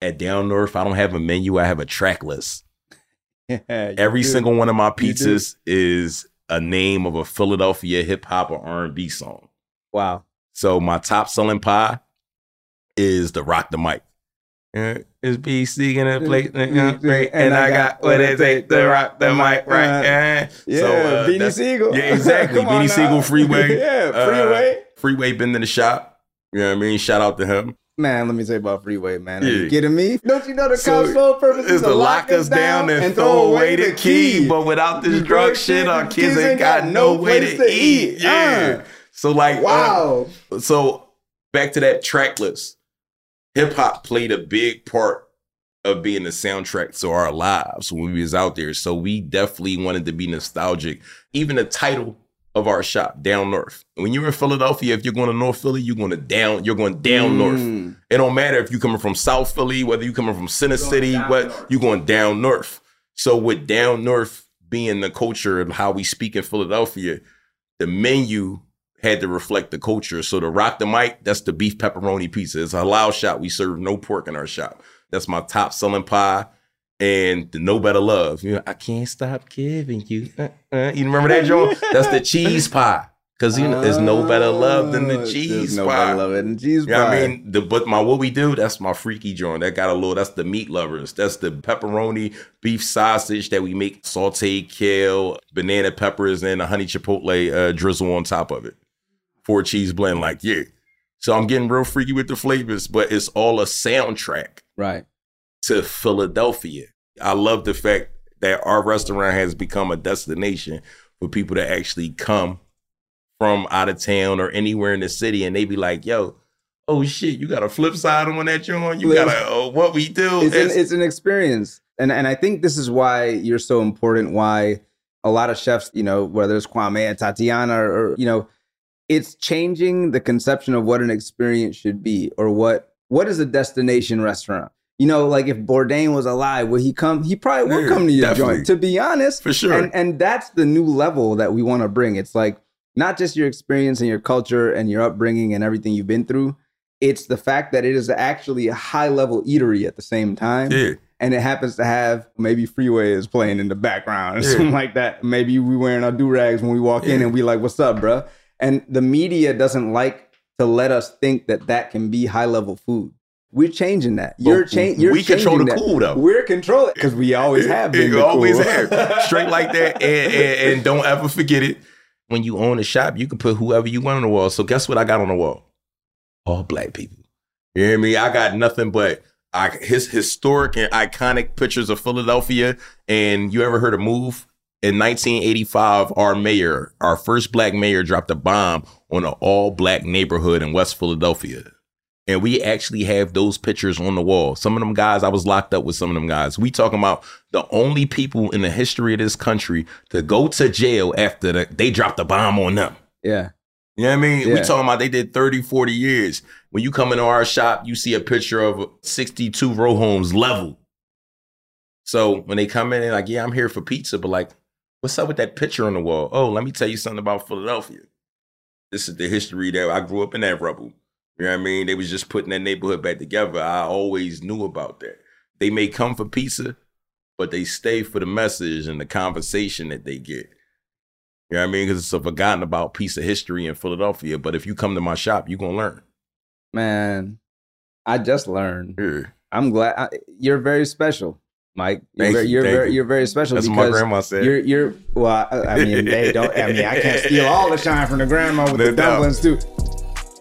Speaker 2: at Down North, I don't have a menu. I have a track list. Every
Speaker 1: do.
Speaker 2: single one of my pizzas is a name of a Philadelphia hip hop or R and B song.
Speaker 1: Wow.
Speaker 2: So my top selling pie is the Rock the Mic. Uh, It's BC in a place, uh, great, and I got what it take to rock the mic, right? Uh,
Speaker 1: Yeah,
Speaker 2: so, uh,
Speaker 1: Beanie Sigel.
Speaker 2: Yeah, exactly. Beanie
Speaker 1: now.
Speaker 2: Sigel, Freeway.
Speaker 1: yeah,
Speaker 2: Uh,
Speaker 1: Freeway.
Speaker 2: Freeway been in the shop. You know what I mean? Shout out to him.
Speaker 1: Man, let me say about Freeway, man. Are
Speaker 2: Yeah.
Speaker 1: you kidding me? Don't you know the
Speaker 2: So,
Speaker 1: cops' sole purpose is
Speaker 2: to lock us down and throw away the key. But without this drug shit, our kids ain't got no way to eat. Yeah. So like, uh,
Speaker 1: Wow.
Speaker 2: so back to that track list. Hip hop played a big part of being the soundtrack to our lives when we was out there. So we definitely wanted to be nostalgic. Even the title of our shop, Down North. When you're in Philadelphia, if you're going to North Philly, you're going to down, you're going down
Speaker 1: Mm.
Speaker 2: north. It don't matter if you're coming from South Philly, whether you're coming from Center City, what you're going down north. So with down north being the culture and how we speak in Philadelphia, the menu had to reflect the culture. So the rock the mic, that's the beef pepperoni pizza. It's a halal shop. We serve no pork in our shop. That's my top selling pie. And the no better love. You know, I can't stop giving you. Uh, uh. You remember that, Joe? That's the cheese pie. Cause you know, there's no better love than the
Speaker 1: Oh,
Speaker 2: cheese
Speaker 1: no
Speaker 2: pie.
Speaker 1: better love than cheese
Speaker 2: You know
Speaker 1: pie.
Speaker 2: I mean? The but my what we do, that's my freaky joint. That got a little, that's the meat lovers. That's the pepperoni beef sausage that we make sauteed kale, banana peppers, and a honey chipotle uh, drizzle on top of it. Four cheese blend, like, yeah. So I'm getting real freaky with the flavors, but it's all a soundtrack
Speaker 1: Right.
Speaker 2: To Philadelphia. I love the fact that our restaurant has become a destination for people to actually come from out of town or anywhere in the city and they be like, yo, oh shit, you got a flip side on that you're on? You got a oh, what we do?
Speaker 1: It's an, it's an experience. And and I think this is why you're so important, why a lot of chefs, you know, whether it's Kwame and Tatiana or, or you know, it's changing the conception of what an experience should be or what what is a destination restaurant. You know, like if Bourdain was alive, would he come? He probably would
Speaker 2: Yeah,
Speaker 1: come to your
Speaker 2: definitely.
Speaker 1: joint. To be honest,
Speaker 2: For sure.
Speaker 1: And and that's the new level that we want to bring. It's like not just your experience and your culture and your upbringing and everything you've been through. It's the fact that it is actually a high level eatery at the same time.
Speaker 2: Yeah.
Speaker 1: And it happens to have maybe Freeway is playing in the background or
Speaker 2: Yeah.
Speaker 1: something like that. Maybe we wearing our do rags when we walk in and we like, "What's up, bruh?" And the media doesn't like to let us think that that can be high level food. We're changing that. You're
Speaker 2: But
Speaker 1: changing. You're
Speaker 2: we control the
Speaker 1: that.
Speaker 2: cool, though.
Speaker 1: We're controlling because we always have been.
Speaker 2: It always
Speaker 1: cool.
Speaker 2: have. Straight like that. And, and, and don't ever forget it. When you own a shop, you can put whoever you want on the wall. So guess what I got on the wall? All black people. You hear me? I got nothing but I, his historic and iconic pictures of Philadelphia. And you ever heard of Move? In 1985, our mayor, our first black mayor, dropped a bomb on an all black neighborhood in West Philadelphia. And we actually have those pictures on the wall. Some of them guys, I was locked up with some of them guys. We talking about the only people in the history of this country to go to jail after the, they dropped a bomb on them.
Speaker 1: Yeah.
Speaker 2: You know what I mean? We talking about they did 30, 40 years. When you come into our shop, you see a picture of 62 row homes level. So when they come in, they're like, yeah, I'm here for pizza, but like, what's up with that picture on the wall? Oh, let me tell you something about Philadelphia. This is the history that I grew up in that rubble. You know what I mean? They was just putting that neighborhood back together. I always knew about that. They may come for pizza, but they stay for the message and the conversation that they get. You know what I mean? Because it's a forgotten about piece of history in Philadelphia. But if you come to my shop, you're gonna learn.
Speaker 1: Man, I just learned.
Speaker 2: Yeah.
Speaker 1: I'm glad I, you're very special, Mike. You're very,
Speaker 2: you,
Speaker 1: you're very,
Speaker 2: you.
Speaker 1: you're very special
Speaker 2: That's what
Speaker 1: because
Speaker 2: my grandma said.
Speaker 1: You're, you're. Well, I, I mean, they don't. I mean, I can't steal all the shine from the grandma with
Speaker 2: No
Speaker 1: the
Speaker 2: doubt.
Speaker 1: dumplings too.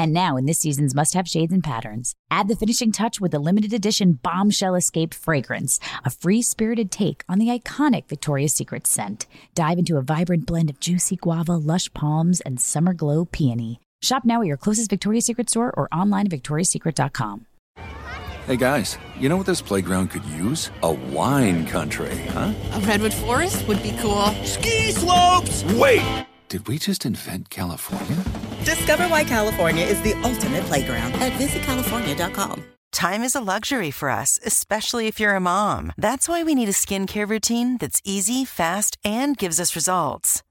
Speaker 4: And now in this season's must have shades and patterns, add the finishing touch with the limited edition Bombshell Escape fragrance, a free spirited take on the iconic Victoria's Secret scent. Dive into a vibrant blend of juicy guava, lush palms, and summer glow peony. Shop now at your closest Victoria's Secret store or online at victoriassecret.com.
Speaker 3: Hey guys, you know what this playground could use? A wine country, huh?
Speaker 5: A redwood forest would be cool.
Speaker 9: Ski slopes!
Speaker 3: Wait! Did we just invent California?
Speaker 6: Discover why California is the ultimate playground at visitcalifornia.com.
Speaker 7: Time is a luxury for us, especially if you're a mom. That's why we need a skincare routine that's easy, fast, and gives us results.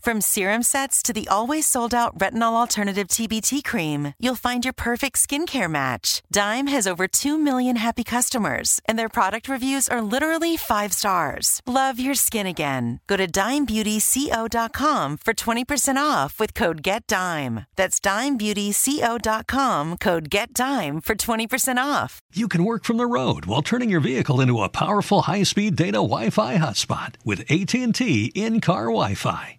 Speaker 7: From serum sets to the always sold out retinol alternative TBT cream, you'll find your perfect skincare match. Dime has over 2 million happy customers, and their product reviews are literally five stars. Love your skin again. Go to dimebeautyco.com for 20% off with code GETDIME. That's dimebeautyco.com, code GETDIME for 20% off.
Speaker 8: You can work from the road while turning your vehicle into a powerful high-speed data Wi-Fi hotspot with AT&T in-car Wi-Fi.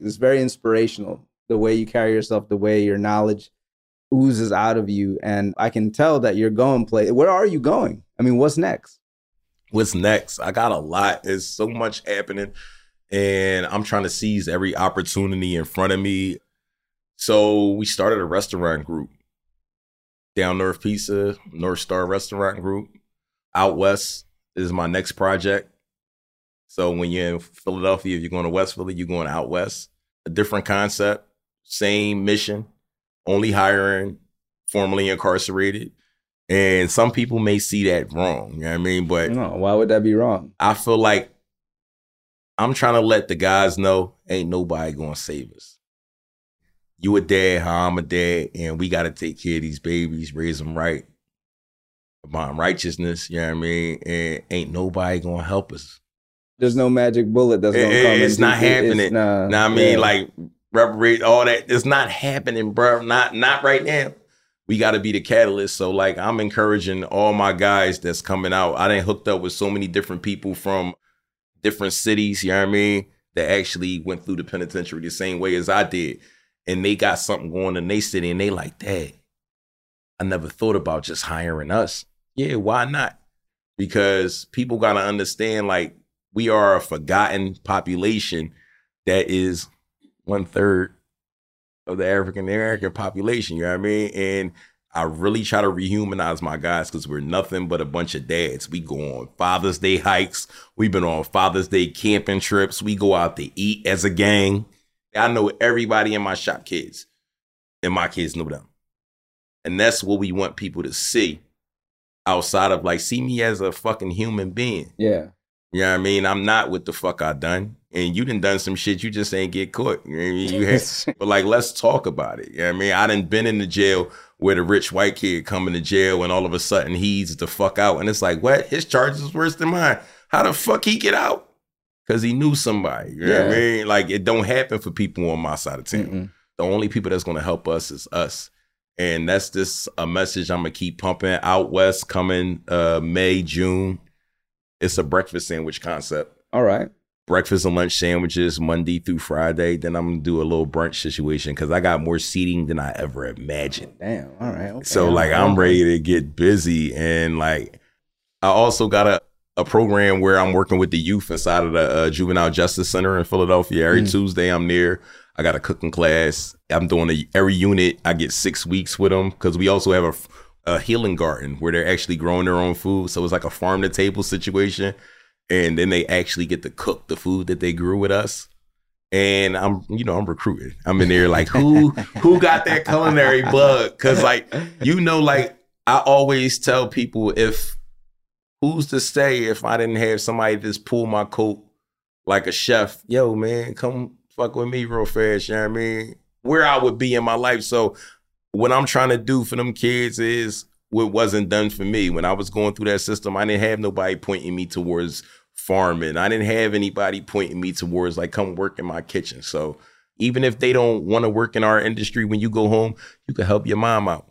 Speaker 1: It's very inspirational the way you carry yourself, the way your knowledge oozes out of you. And I can tell that you're going play. Where are you going? I mean, what's next?
Speaker 2: What's next? I got a lot. There's so much happening. And I'm trying to seize every opportunity in front of me. So we started a restaurant group. Down North Pizza, North Star Restaurant Group. Out West is my next project. So when you're in Philadelphia, if you're going to West Philly, you're going out west. A different concept, same mission, only hiring formerly incarcerated. And some people may see that wrong. You know what I mean? But
Speaker 1: no, why would that be wrong?
Speaker 2: I feel like I'm trying to let the guys know ain't nobody gonna save us. You a dad, how I'm a dad, and we gotta take care of these babies, raise them right, about righteousness, you know what I mean? And ain't nobody gonna help us.
Speaker 1: There's no magic bullet that's gonna
Speaker 2: It-
Speaker 1: come.
Speaker 2: it's not
Speaker 1: do-
Speaker 2: happening.
Speaker 1: It's, nah,
Speaker 2: Now I mean,
Speaker 1: yeah.
Speaker 2: like reparate all that. It's not happening, bro. Not not right now. We got to be the catalyst. So like, I'm encouraging all my guys that's coming out. I didn't hooked up with so many different people from different cities. You know what I mean? That actually went through the penitentiary the same way as I did, and they got something going in their city, and they like, Dad, I never thought about just hiring us. Yeah, why not? Because people got to understand, like, we are a forgotten population that is one third of the African American population. You know what I mean? And I really try to rehumanize my guys because we're nothing but a bunch of dads. We go on Father's Day hikes. We've been on Father's Day camping trips. We go out to eat as a gang. I know everybody in my shop kids, and my kids know them. And that's what we want people to see outside of like, see me as a fucking human being.
Speaker 1: yeah.
Speaker 2: You know what I mean? I'm not what the fuck I done. And you done done some shit you just ain't get caught. You know what I mean? You had, but like, let's talk about it. You know what I mean? I done been in the jail where the rich white kid come into jail and all of a sudden he's the fuck out. And it's like, what? His charges is worse than mine. How the fuck he get out? Because he knew somebody. You know what I mean? Like, it don't happen for people on my side of town. The only people that's going to help us is us. And that's just a message I'm going to keep pumping. Out West coming uh, May, June. It's a breakfast sandwich concept
Speaker 1: All right.
Speaker 2: breakfast and lunch sandwiches Monday through Friday. Then I'm gonna do a little brunch situation because I got more seating than I ever imagined.
Speaker 1: Damn. All right. Okay.
Speaker 2: So like I'm ready to get busy and like I also got a a program where I'm working with the youth inside of the uh, Juvenile Justice Center in Philadelphia. Every
Speaker 1: Mm.
Speaker 2: Tuesday I'm there. I got a cooking class. I'm doing a, every unit. I get six weeks with them because we also have a, a healing garden where they're actually growing their own food. So it's like a farm to table situation. And then they actually get to cook the food that they grew with us. And I'm, you know, I'm recruited. I'm in there like, who, who got that culinary bug? Cause like, you know, like I always tell people if who's to say if I didn't have somebody just pull my coat like a chef, yo, man, come fuck with me real fast, you know what I mean? Where I would be in my life. So what I'm trying to do for them kids is what wasn't done for me. When I was going through that system, I didn't have nobody pointing me towards farming. I didn't have anybody pointing me towards like come work in my kitchen. So even if they don't want to work in our industry, when you go home, you can help your mom out.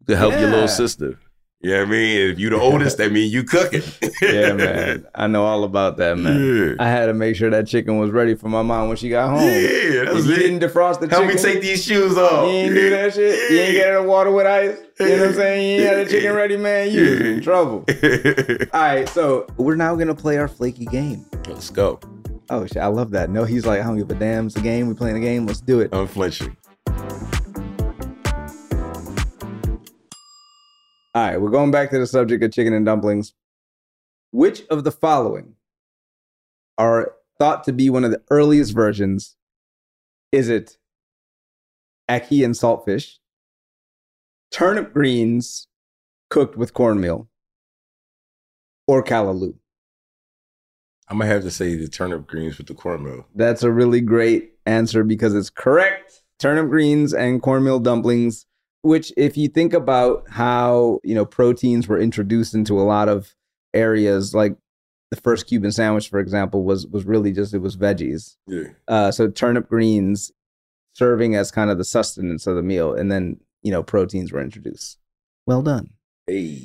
Speaker 2: You can help your little sister. You know what I mean? If you the oldest, that mean you cooking.
Speaker 1: yeah, man. I know all about that, man. I had to make sure that chicken was ready for my mom when she got home.
Speaker 2: Yeah, that's
Speaker 1: if you
Speaker 2: it.
Speaker 1: didn't defrost the
Speaker 2: Help
Speaker 1: chicken.
Speaker 2: me take these shoes off.
Speaker 1: You ain't do that shit. You ain't get in the water with ice. You know what I'm saying? You ain't had the chicken ready, man. You was in trouble. All right, so we're now gonna play our flaky game.
Speaker 2: Let's go.
Speaker 1: Oh shit, I love that. No, he's like, I don't give a damn. It's a game. We playing a game. Let's do it.
Speaker 2: Unflinching.
Speaker 1: All right, we're going back to the subject of chicken and dumplings. Which of the following are thought to be one of the earliest versions? Is it ackee and saltfish, turnip greens cooked with cornmeal, or callaloo?
Speaker 2: I'm gonna have to say the turnip greens with the cornmeal.
Speaker 1: That's a really great answer because it's correct. Turnip greens and cornmeal dumplings, which if you think about how, you know, proteins were introduced into a lot of areas like the first Cuban sandwich, for example, was was really just it was veggies.
Speaker 2: Yeah.
Speaker 1: Uh, so turnip greens serving as kind of the sustenance of the meal, and then you know proteins were introduced. Well done.
Speaker 2: Hey,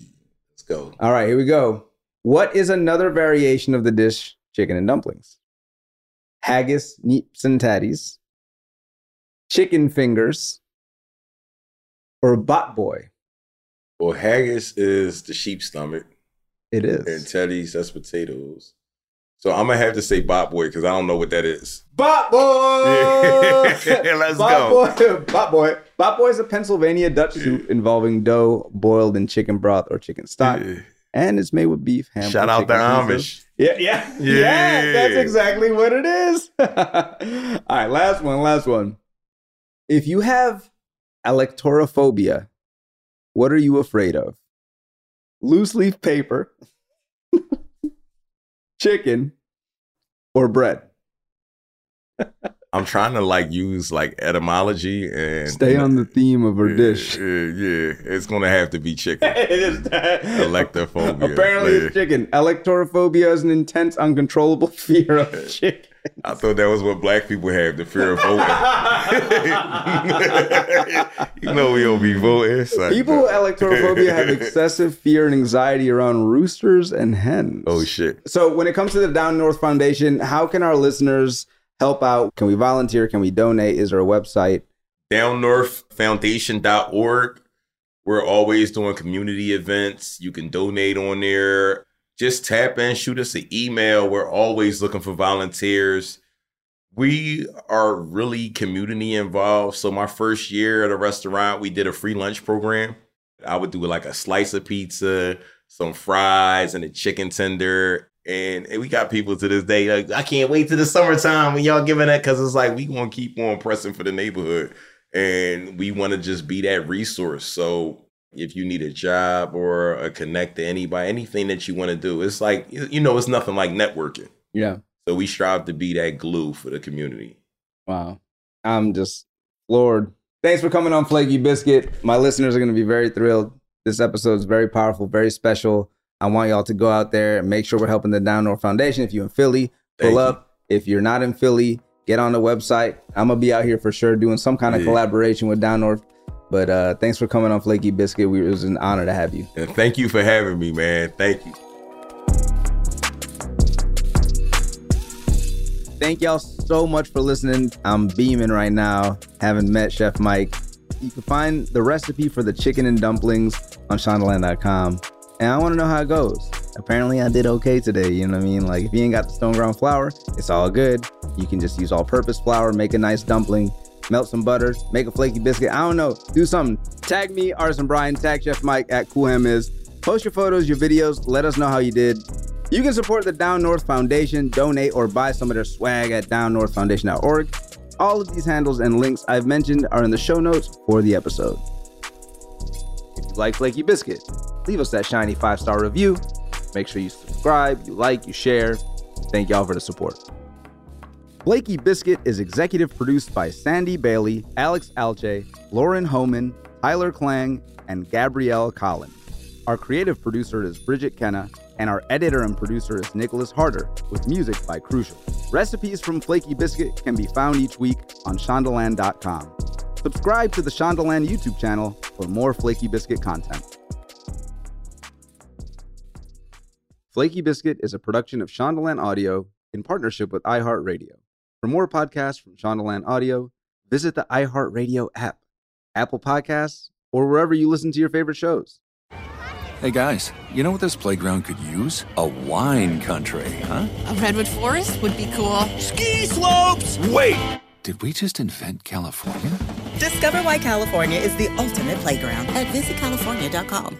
Speaker 2: let's go.
Speaker 1: All right, here we go. What is another variation of the dish chicken and dumplings? Haggis, neeps and tatties, chicken fingers, or a bot boy?
Speaker 2: Well, haggis is the sheep stomach.
Speaker 1: It is.
Speaker 2: And teddies, that's potatoes. So I'm gonna have to say bot boy because I don't know what that is.
Speaker 1: Bot boy.
Speaker 2: Yeah, let's
Speaker 1: bot
Speaker 2: go.
Speaker 1: Boy. Bot boy. Bot boy is a Pennsylvania Dutch soup involving dough boiled in chicken broth or chicken stock, and it's made with beef, ham.
Speaker 2: Shout out the Amish.
Speaker 1: Yeah, yeah,
Speaker 2: Yeah.
Speaker 1: yeah, That's exactly what it is. All right, last one, last one. If you have alektorophobia, what are you afraid of? Loose leaf paper, chicken, or bread?
Speaker 2: I'm trying to like use like etymology and
Speaker 1: Stay on the theme of our dish.
Speaker 2: Yeah, yeah, it's gonna have to be chicken.
Speaker 1: it is.
Speaker 2: Electrophobia.
Speaker 1: Apparently,
Speaker 2: Yeah.
Speaker 1: it's chicken. Alektorophobia is an intense, uncontrollable fear of chicken.
Speaker 2: I thought that was what black people have, the fear of voting. you know we don't be voting. Like-
Speaker 1: People with alektorophobia have excessive fear and anxiety around roosters and hens.
Speaker 2: Oh shit.
Speaker 1: So, when it comes to the Down North Foundation, how can our listeners help out? Can we volunteer? Can we donate? Is there a website?
Speaker 2: downnorthfoundation.org. We're always doing community events. You can donate on there. Just tap in, shoot us an email. We're always looking for volunteers. We are really community involved. So my first year at a restaurant, we did a free lunch program. I would do like a slice of pizza, some fries, and a chicken tender. And, and we got people to this day like, I can't wait to the summertime when y'all giving that because it's like we gonna keep on pressing for the neighborhood and we want to just be that resource. So if you need a job or a connect to anybody, anything that you want to do, it's like you you know, it's nothing like networking.
Speaker 1: Yeah.
Speaker 2: So we strive to be that glue for the community.
Speaker 1: Wow. I'm just floored. Thanks for coming on Flaky Biscuit. My listeners are going to be very thrilled. This episode is very powerful, very special. I want y'all to go out there and make sure we're helping the Down North Foundation. If you're in Philly, pull
Speaker 2: Thank you.
Speaker 1: up. If you're not in Philly, get on the website. I'm going to be out here for sure doing some kind of
Speaker 2: Yeah.
Speaker 1: collaboration with Down North. But uh, thanks for coming on Flaky Biscuit. We, it was an honor to have you.
Speaker 2: And thank you for having me, man. Thank you.
Speaker 1: Thank y'all so much for listening. I'm beaming right now, having met Chef Mike. You can find the recipe for the chicken and dumplings on shondaland.com. And I want to know how it goes. Apparently, I did okay today. You know what I mean? Like, if you ain't got the stone ground flour, it's all good. You can just use all purpose flour, make a nice dumpling, melt some butter, make a flaky biscuit. I don't know. Do something. Tag me, Artisan Bryan, tag Chef Mike at Cool Hand Miz. Post your photos, your videos. Let us know how you did. You can support the Down North Foundation, donate, or buy some of their swag at downnorthfoundation.org. All of these handles and links I've mentioned are in the show notes for the episode. If you like Flaky Biscuit, leave us that shiny five star review. Make sure you subscribe, you like, you share. Thank y'all for the support. Flaky Biscuit is executive produced by Sandy Bailey, Alex Alche, Lauren Homan, Tyler Klang, and Gabrielle Collin. Our creative producer is Bridget Kenna, and our editor and producer is Nicholas Harder, with music by Crucial. Recipes from Flaky Biscuit can be found each week on shondaland.com. Subscribe to the Shondaland YouTube channel for more Flaky Biscuit content. Flaky Biscuit is a production of Shondaland Audio in partnership with iHeartRadio. For more podcasts from Shondaland Audio, visit the iHeartRadio app, Apple Podcasts, or wherever you listen to your favorite shows.
Speaker 3: Hey guys, you know what this playground could use? A wine country, huh?
Speaker 5: A redwood forest would be cool.
Speaker 10: Ski slopes!
Speaker 3: Wait! Did we just invent California?
Speaker 6: Discover why California is the ultimate playground at visitcalifornia.com.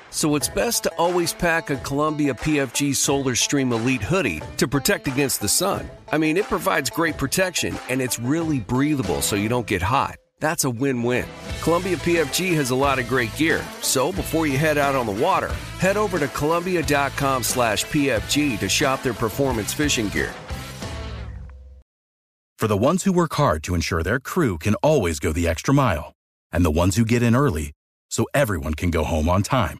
Speaker 10: So it's best to always pack a Columbia PFG Solar Stream Elite hoodie to protect against the sun. I mean, it provides great protection and it's really breathable so you don't get hot. That's a win-win. Columbia PFG has a lot of great gear, so before you head out on the water, head over to columbia.com slash PFG to shop their performance fishing gear.
Speaker 11: For the ones who work hard to ensure their crew can always go the extra mile, and the ones who get in early so everyone can go home on time,